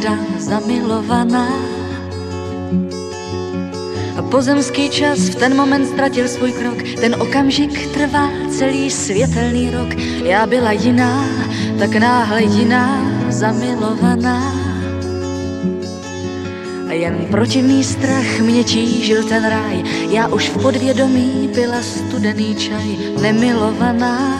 dál zamilovaná. A pozemský čas v ten moment ztratil svůj krok. Ten okamžik trvá celý světelný rok. Já byla jiná, tak náhle jiná, zamilovaná. A jen protivný strach mě tížil ten ráj. Já už v podvědomí pila studený čaj Nemilovaná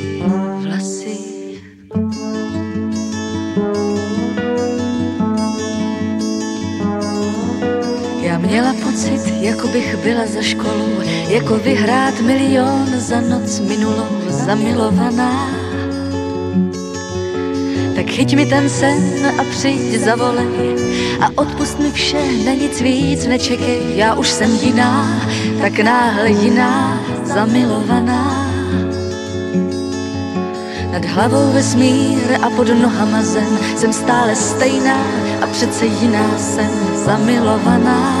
za školu, jako vyhrát milion za noc minulou zamilovaná. chyť mi ten sen a přijď zavolej a odpust mi vše, na nic víc nečekej. Já už jsem jiná, tak náhle jiná, zamilovaná. Nad hlavou vesmír a pod nohama zem Jsem stále stejná a přece jiná jsem zamilovaná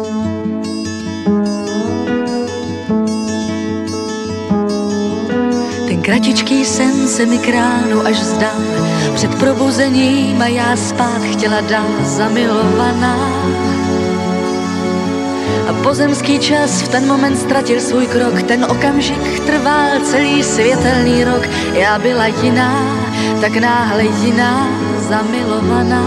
kratičký sen se mi kránu až zdal Před probuzením a já spát chtěla dál zamilovaná a pozemský čas v ten moment ztratil svůj krok, ten okamžik trval celý světelný rok. Já byla jiná, tak náhle jiná, zamilovaná.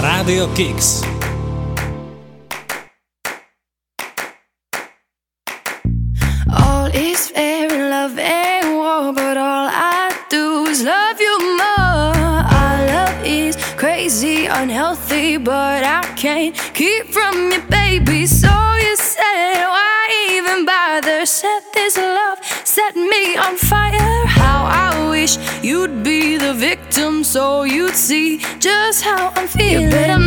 Radio Kicks. Just how I'm feeling.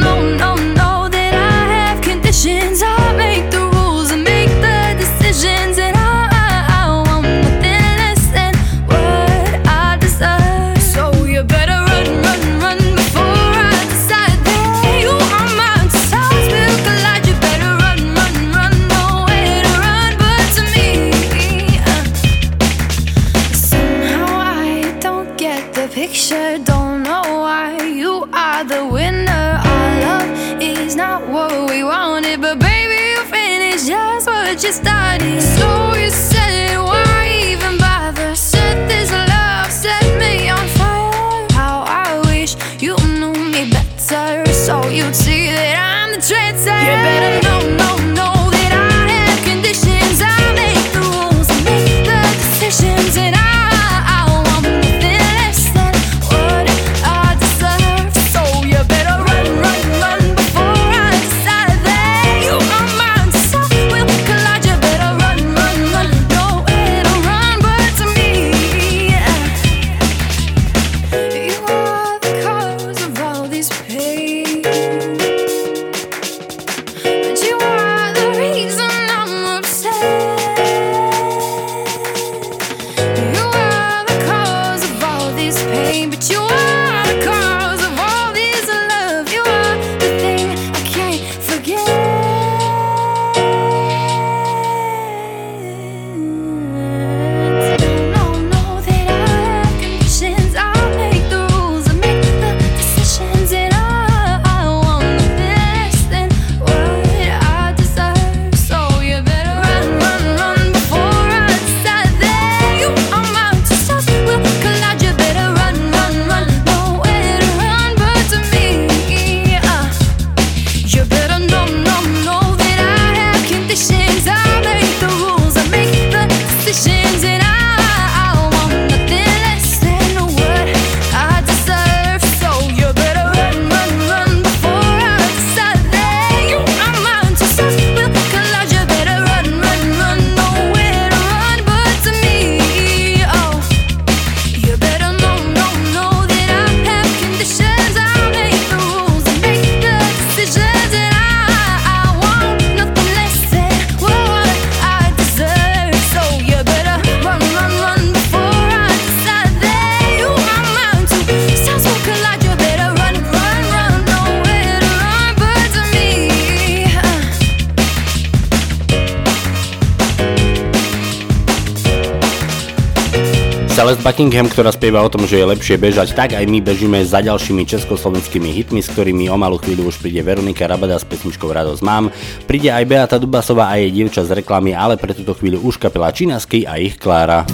Buckingham, ktorá spieva o tom, že je lepšie bežať, tak aj my bežíme za ďalšími československými hitmi, s ktorými o malú chvíľu už príde Veronika Rabada s pesničkou Radosť mám. Príde aj Beata Dubasová a jej dievča z reklamy, ale pre túto chvíľu už kapela Činasky a ich Klára.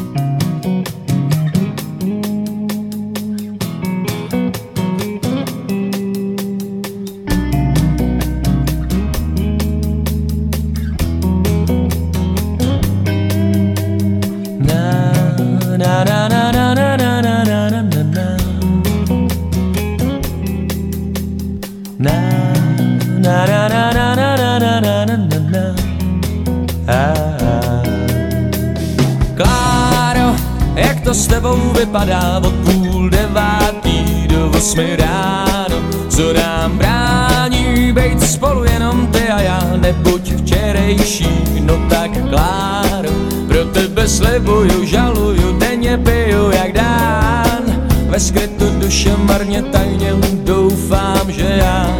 No tak Kláro Pro tebe slibuju, žaluju, denně piju jak dán Ve skrytu duše marně tajně doufám, že já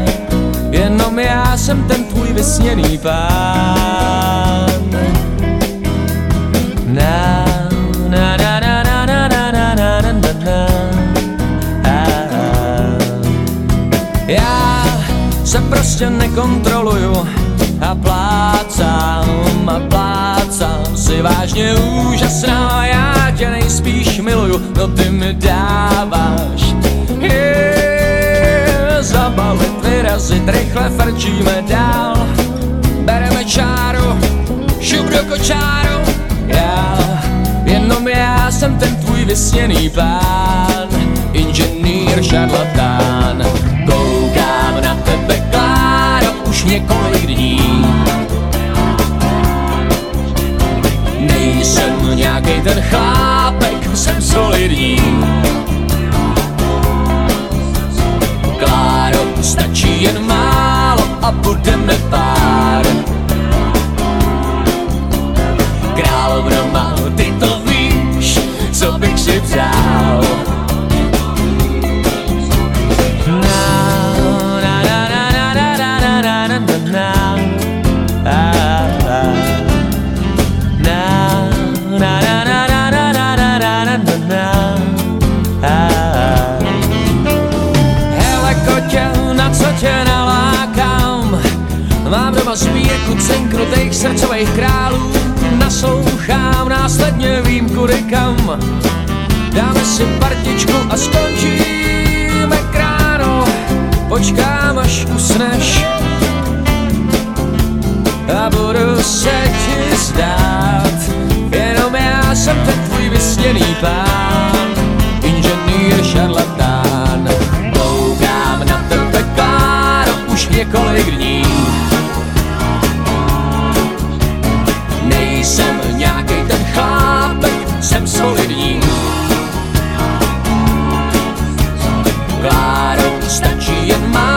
Jenom já jsem ten tvůj vysněný pán Na, Já se prostě nekontroluju a plácám a plácám si vážně úžasná. Já tě nejspíš miluju, no ty mi dáváš je, zabalit, vyrazit, rychle frčíme dál. Bereme čáru, šup do kočáru. Já, jenom já jsem ten tvůj vysněný pán inženýr šarlatán několik dní. Nejsem nějaký ten chlápek, jsem solidní Kláro, stačí jen málo a budeme pár. Královna má, ty to víš, co bych si přál sbírku cinknutých srdcových králů. Naslouchám, následně vím kudy kam. Dáme si partičku a skončíme kráno. Počkám, až usneš. A budu se ti zdát. Jenom já jsem ten tvůj vysněný pán. Inženýr šarlatán Několik dní. Nejsem nějaký ten chlápek, jsem solidní. Kláro, stačí jen málo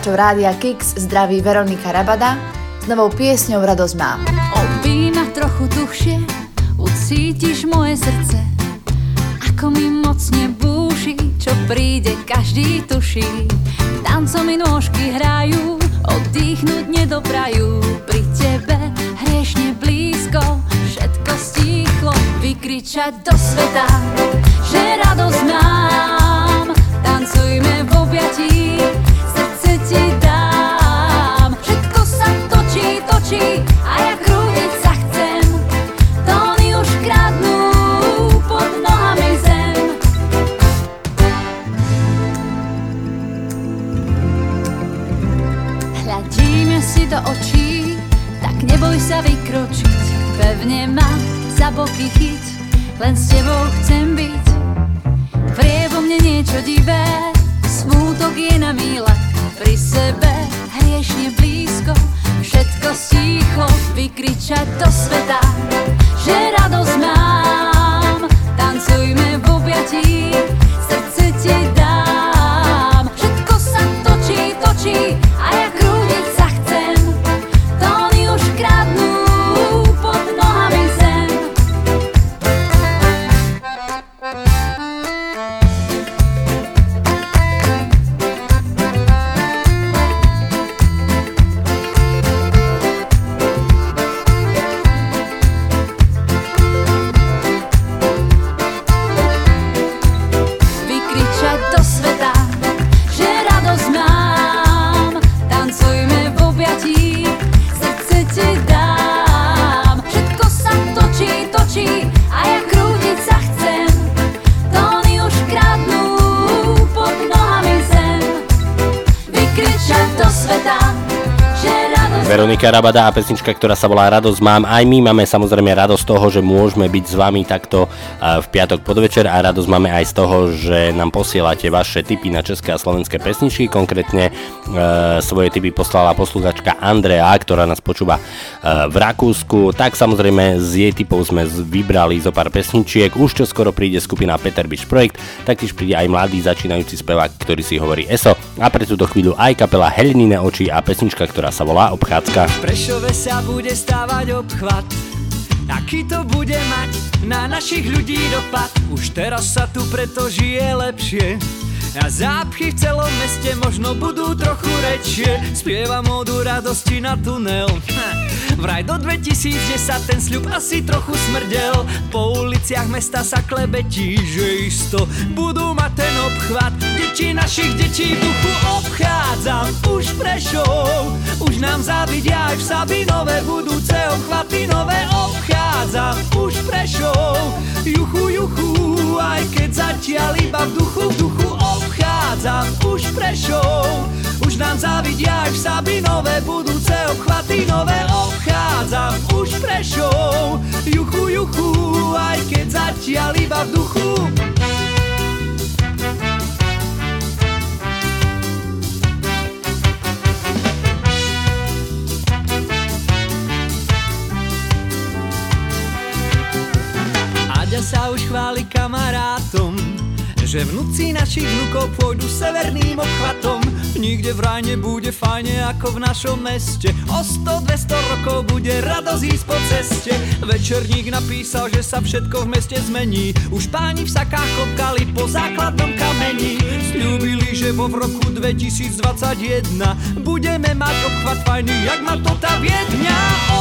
poslucháčov Rádia Kix zdraví Veronika Rabada s novou piesňou Radosť má. O vínach trochu tuchšie ucítiš moje srdce Ako mi mocne búši, čo príde každý tuší. Tancom mi nôžky hrajú, oddychnúť nedoprajú. Pri tebe hriešne blízko, všetko stichlo, Vykričať do sveta, že radosť mám. vykročiť Pevne ma za boky chyť Len s tebou chcem byť. Priebo mne niečo divé Smútok je na míle. Pri sebe hriešne blízko Všetko stícho Vykričať do sveta. Že radosť mám Tancujme v objatí Veronika Rabada a pesnička, ktorá sa volá Radosť mám. Aj my máme samozrejme radosť toho, že môžeme byť s vami takto v piatok podvečer a radosť máme aj z toho, že nám posielate vaše tipy na české a slovenské pesničky. Konkrétne e, svoje tipy poslala posluchačka Andrea, ktorá nás počúva e, v Rakúsku. Tak samozrejme z jej typov sme vybrali zo pár pesničiek. Už čo skoro príde skupina Peter Biš Projekt, taktiež príde aj mladý začínajúci spevák, ktorý si hovorí ESO a pre túto chvíľu aj kapela Helinine oči a pesnička, ktorá sa volá Obchádzka. V Prešove sa bude stávať obchvat. Aký to bude mať na našich ľudí dopad. Už teraz sa tu preto žije lepšie. A zápchy v celom meste možno budú trochu rečie. Spievam modu radosti na tunel Vraj do 2010 ten sľub asi trochu smrdel. Po uliciach mesta sa klebetí, že isto budú mať ten obchvat. Deti našich detí duchu obchádzam. Už Prešov Už nám zavidia aj v Sabinové budúce obchvaty nové obchádzam. Už Prešov Juchu, juchu, aj keď zatiaľ iba v duchu, v duchu obchádzam. Už Prešov Už nám zavidia aj v Sabinové budúce obchvaty nové obchádzam už Prešov Juchu, juchu, aj keď zatiaľ iba v duchu. Sa už chváli kamarátom že vnúci našich vnúkov pôjdu severným obchvatom Nikde vraj nebude fajne ako v našom meste. O 100-200 rokov bude radosť ísť po ceste. Večerník napísal, že sa všetko v meste zmení. Už páni v sakách klopkali po základnom kameni. Sľúbili, že vo v roku 2021 Budeme mať obchvat fajný, jak má to tá Viedňa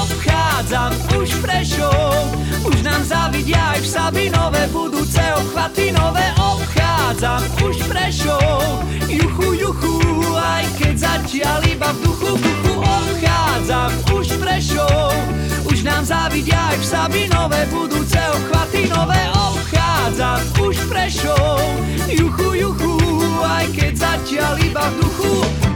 Obchádzam už Prešov Už nám zavidia aj v Sabinové budúce obchvaty nové obchvádzam Obchádzam už Prešov Juchu, juchu, aj keď zatiaľ iba v duchu, duchu Obchádzam už Prešov Už nám zavidia aj v Sabinové budúce obchvaty nové Obchádzam už Prešov Juchu, juchu, aj keď zatiaľ iba v duchu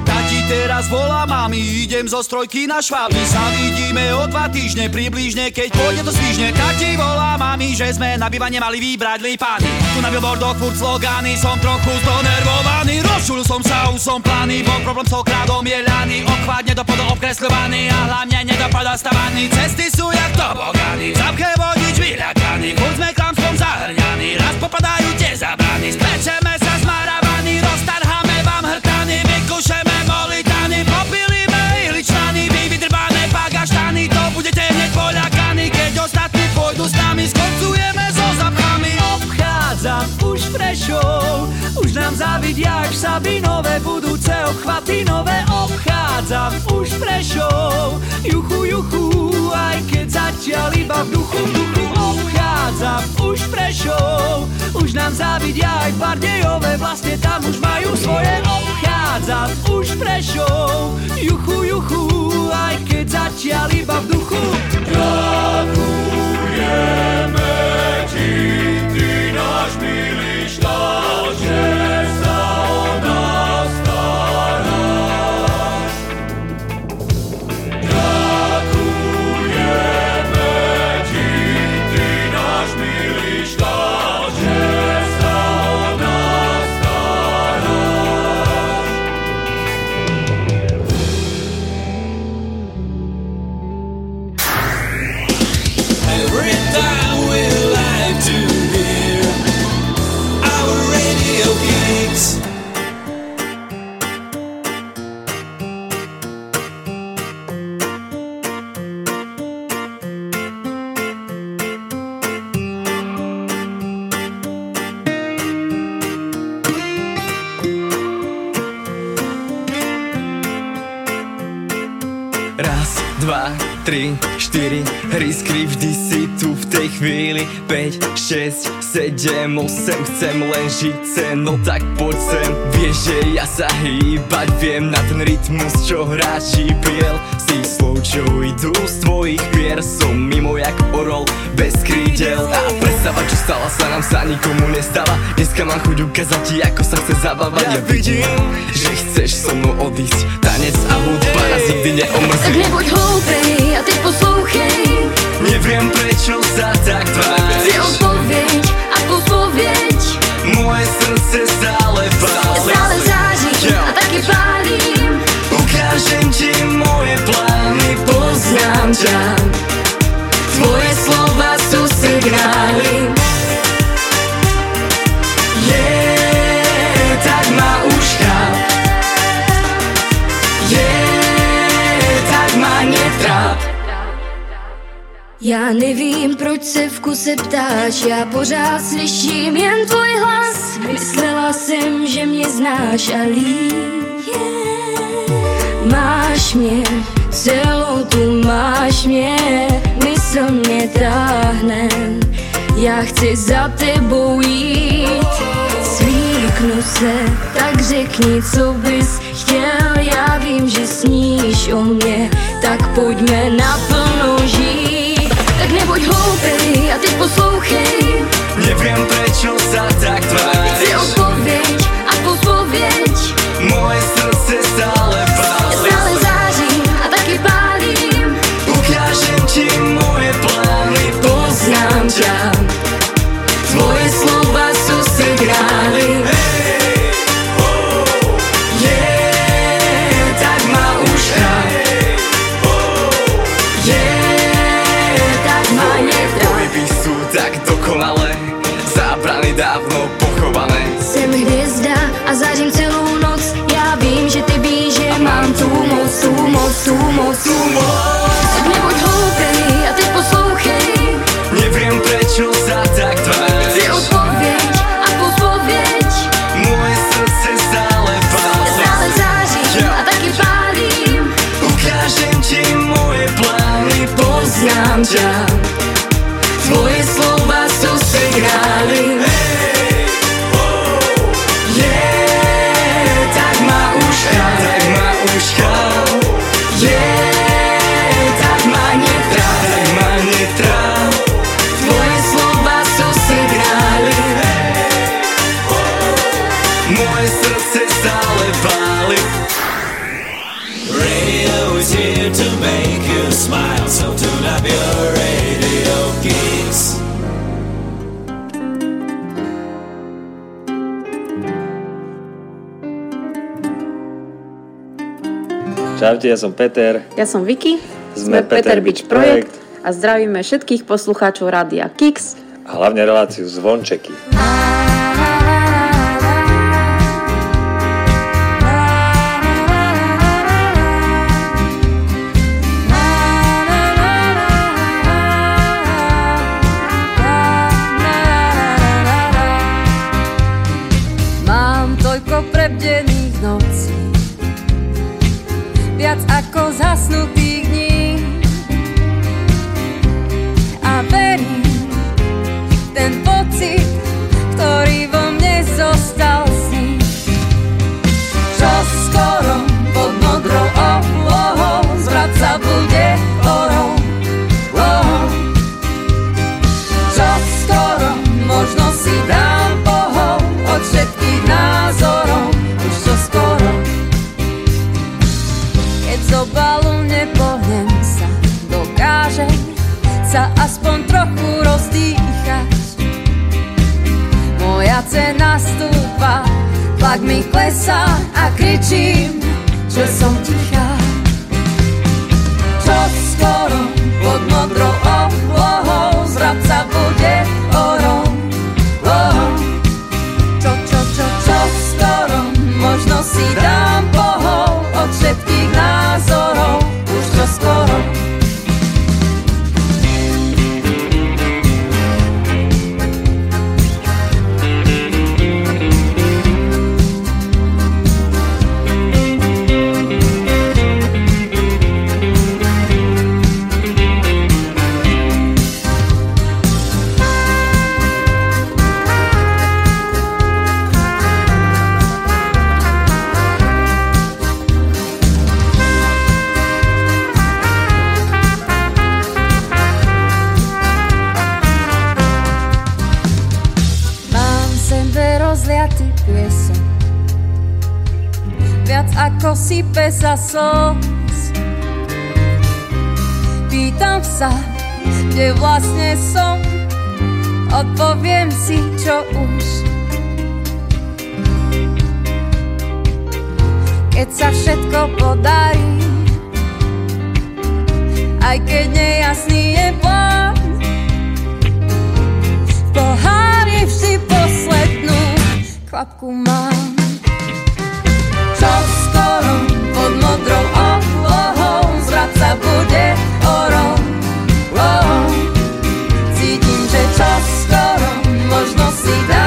Teraz volá mami, idem zo strojky na šváby. Sa vidíme o dva týždne, približne, keď pôjde to svižne. Tati volá mami, že sme na bývanie mali vybrať lípany. Tu na billboardoch furt slogány, som trochu zdonervovaný. Rozčul som sa, už som plány, bol problém s okradom je Obchvát nedopadol obkresľovaný a hlavne nedopadol stavaný. Cesty sú jak tobogány, zapche vodič vyľakaný Furt sme klamstvom zahrňaní, raz popadajú tie zabrany Spečeme Obchádzam už Prešov Už nám zavidia až Sabinové budúce obchvaty nové Obchádzam už Prešov Juchu, juchu, aj keď zatiaľ iba v duchu, v duchu Obchádzam už Prešov Už nám zavidia aj Bardejové Vlastne tam už majú svoje Obchádzam už Prešov Juchu, juchu, aj keď zatiaľ iba v duchu. Ďakujeme ti, Master. 3, 4 hry skry, vždy si tu v tej chvíli. 5, 6, 7, 8 Chcem len žiť sen, no tak poď sem. Vieš, že ja sa hýbať viem. Na ten rytmus, čo hráči biel Si slov, čo idú z tvojich pier Som mimo jak orol bez krídel. A predstava, čo stala sa nám sa nikomu nestala. Dneska mám chuť ukázať ti, ako sa chce zabávať. Ja vidím, že chceš so mnou odísť. Tanec a hudba nás nikdy Tak neomrzí nebuď hlúpej a ty poslouchej Neviem prečo sa tak Ty tváriš. A pospověď Moje srdce stále páli Stále září Yeah. a taky pálím Ukážem ti moje plány, poznám ťa. Tvoje slova sú signály Já nevím, proč se v kuse ptáš, já pořád slyším jen tvůj hlas. Myslela jsem, že mě znáš a líp. Máš mě, celou tu máš mě, mysl mě táhne. Já chci za tebou jít, svítnu se, tak řekni, co bys chtěl. Já vím, že sníš o mě, tak pojďme naplno žít. Nebuď hloupej a ty poslouchej, Neviem prečo sa tak tváriš. Odpověď a pospověď. Moje srdce stále páli moc, tu moc, tu Čaute, ja som Peter. Ja som Vicky, Sme Peter Beach Projekt. a zdravíme všetkých poslucháčov Rádia Kix. A hlavne reláciu Zvončeky. Mám mi klesá a kričím Že som tichá. Čo skoro pod modrou oblohou Zrad sa bude čo už. Keď sa všetko podarí, aj keď nejasný je plán, v pohári vždy poslednú kvapku mám. Čo skoro pod modrou oblohou zvrať sa bude orom. Možno si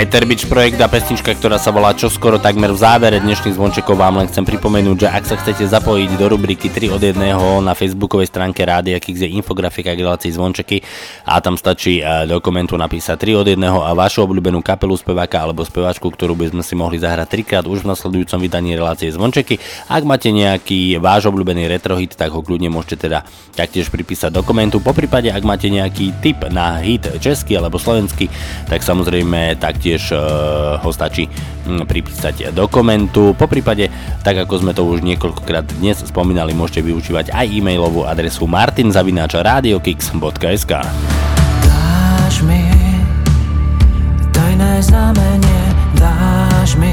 Peter Bič projekt a pesnička, ktorá sa volá Čoskoro takmer v závere dnešných zvončekov vám len chcem pripomenúť, že ak sa chcete zapojiť do rubriky 3 od 1 na facebookovej stránke Rádia Kix je infografika k relácii zvončeky a tam stačí eh, do komentu napísať 3 od 1 a vašu obľúbenú kapelu speváka alebo speváčku, ktorú by sme si mohli zahrať trikrát už v nasledujúcom vydaní relácie zvončeky. Ak máte nejaký váš obľúbený retrohit, tak ho kľudne môžete teda taktiež pripísať do komentu. Po prípade, ak máte nejaký tip na hit český alebo slovenský, tak samozrejme taktiež uh, ho stačí hm, pripísať do komentu. Po prípade, tak ako sme to už niekoľkokrát dnes spomínali, môžete využívať aj e-mailovú adresu martinzavináča.radiokix.sk Dáš mi tajné znamenie, dáš mi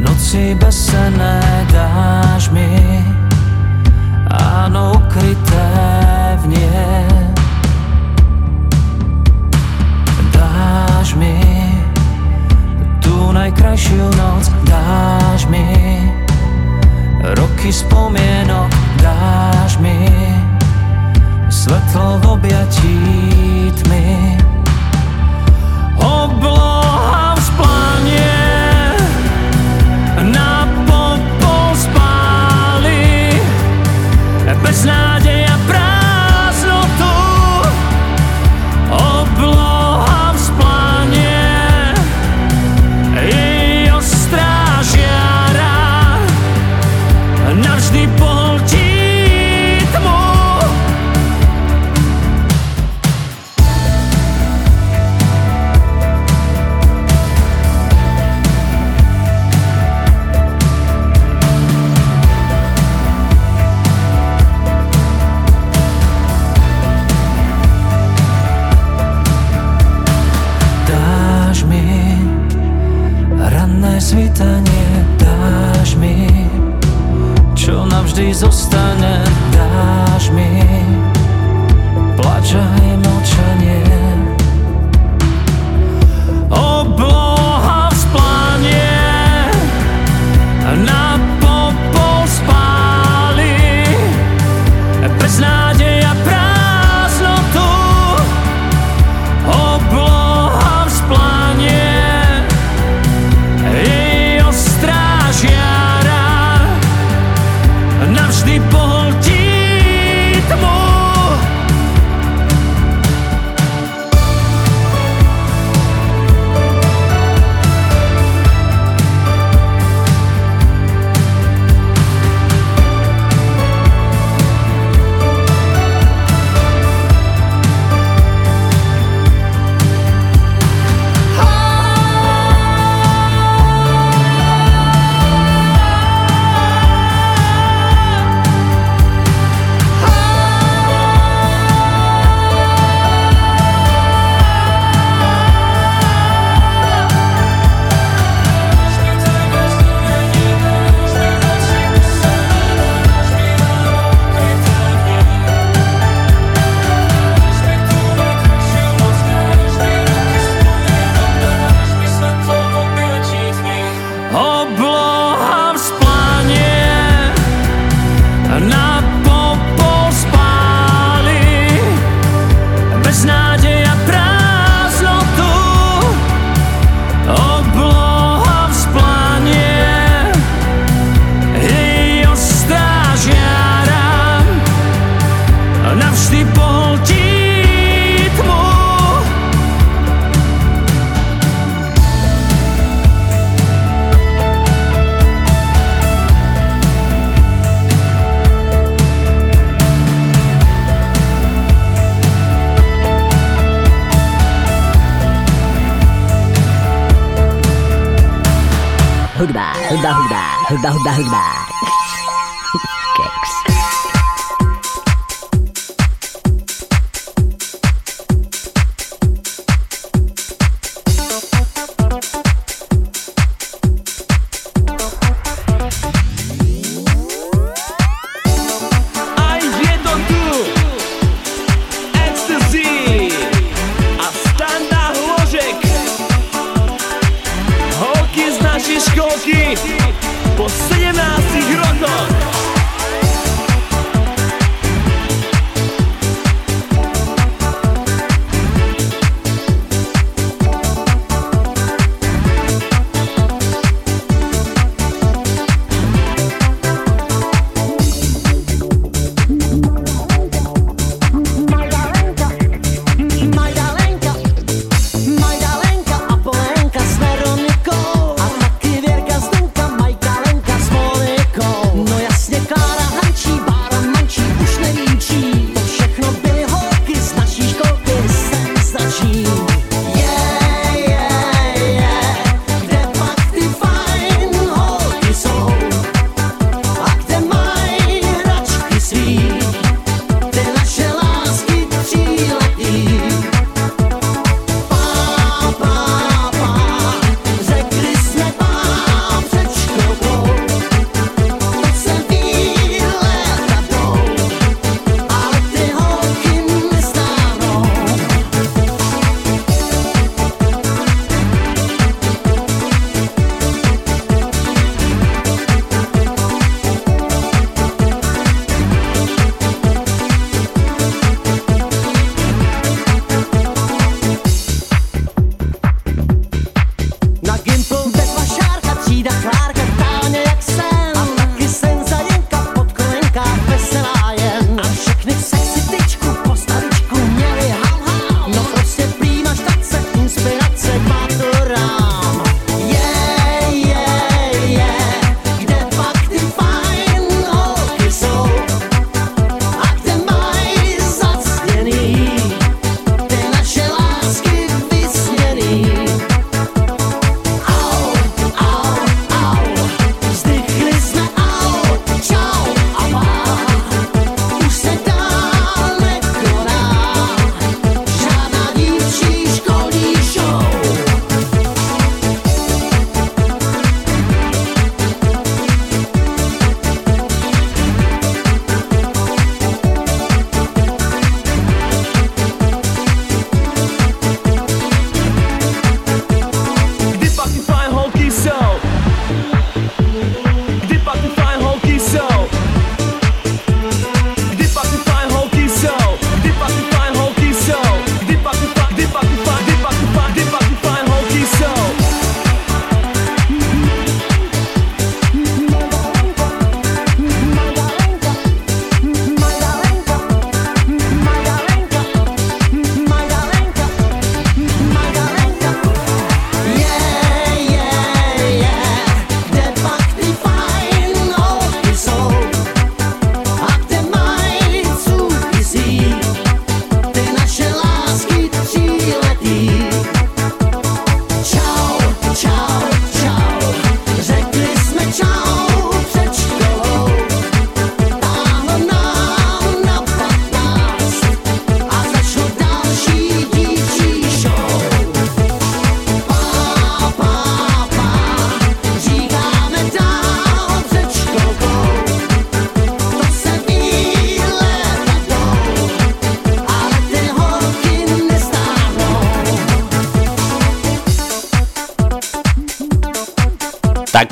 noci besené, dáš mi áno ukryté v nie. Tú najkrajšiu noc, dáš mi roky spomienok, dáš mi svetlo v objatí tmy. Zostane, dáš mi, plač aj mlčanie.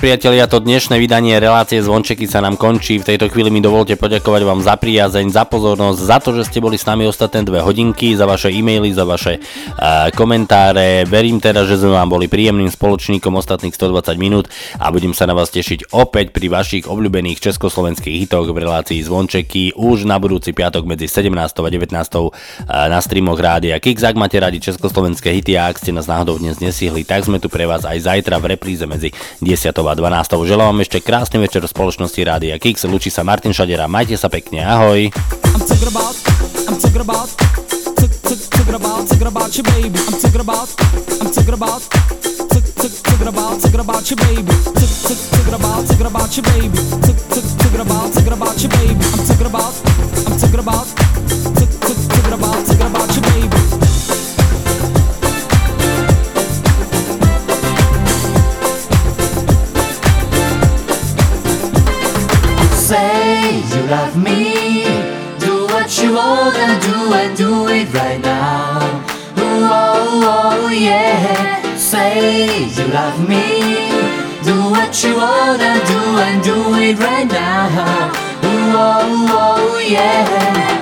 Priatelia, to dnešné vydanie relácie Zvončeky sa nám končí. V tejto chvíli mi dovolte poďakovať vám za priazeň, za pozornosť, za to, že ste boli s nami ostatné dve hodinky, za vaše e-maily, za vaše uh, komentáre. Verím teda, že sme vám boli príjemným spoločníkom ostatných 120 minút a budem sa na vás tešiť opäť pri vašich obľúbených československých hitoch v relácii Zvončeky už na budúci piatok medzi 17. a 19. uh, na streamoch rádia Kix. Ak máte radi československé hity a ak ste nás náhodou dnes nesihli, tak sme tu pre vás aj zajtra v repríze medzi 10. a 12. Želám vám ešte krásny večer v spoločnosti Rádia Kix. Lučí sa Martin Šadera. Majte sa pekne. Ahoj. I'm talking about, I'm about, about, about your baby. love me. Do what you wanna do and do it right now. Ooh, oh, oh, yeah. Say you love me. Do what you wanna do and do it right now. Ooh, oh, oh, yeah.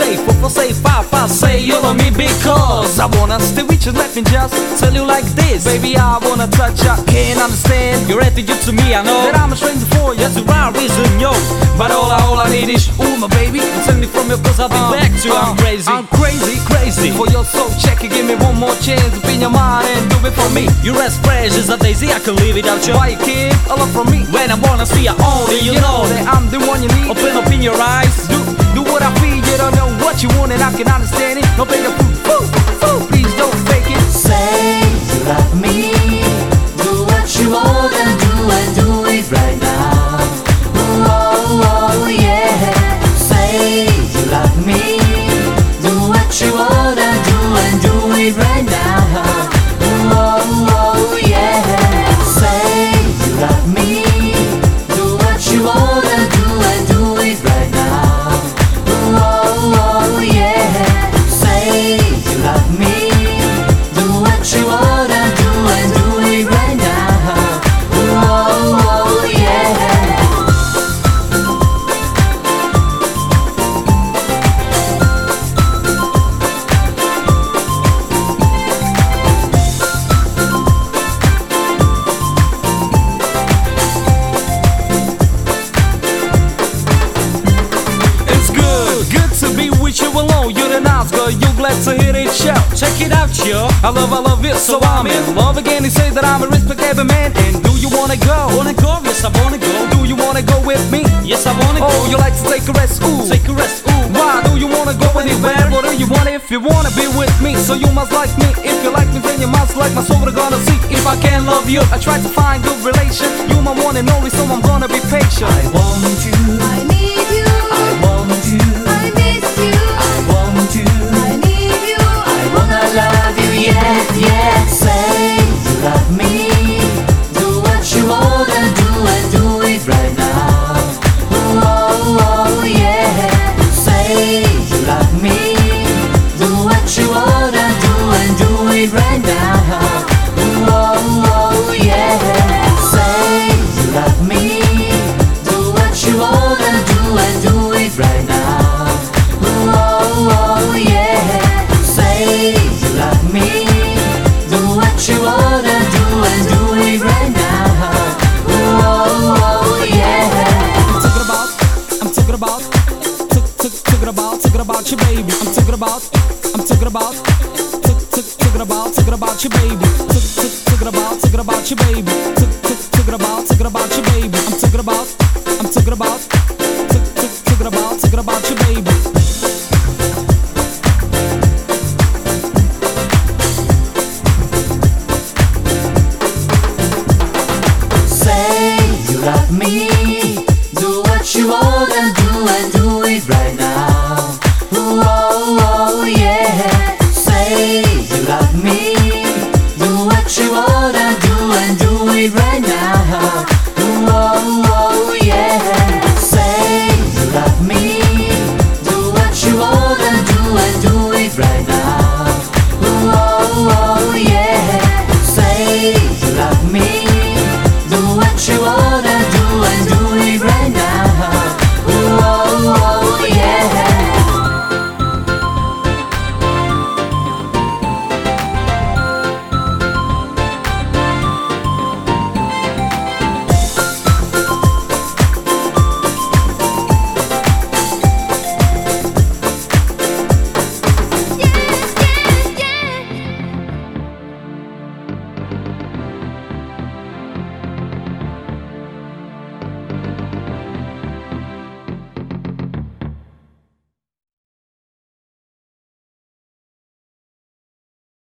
say, for say, five, five, say, you love me because I wanna stay with you, let me just tell you like this. Baby, I wanna touch you, can't understand your attitude to me. I know that I'm a stranger for you, that's the right reason, yo. But all I, all I need is, ooh, my baby, send me from your cause I'll be uh, back to you. Uh, I'm crazy, I'm crazy, crazy. For your soul, check it, give me one more chance, be in your mind and do it for me. You're as fresh as a daisy, I can live without you. Why you kid, a lot from me. When I wanna see you only, you know that I'm the one you need. Open up in your eyes, do, do what I feel, you know. I can understand it. No bigger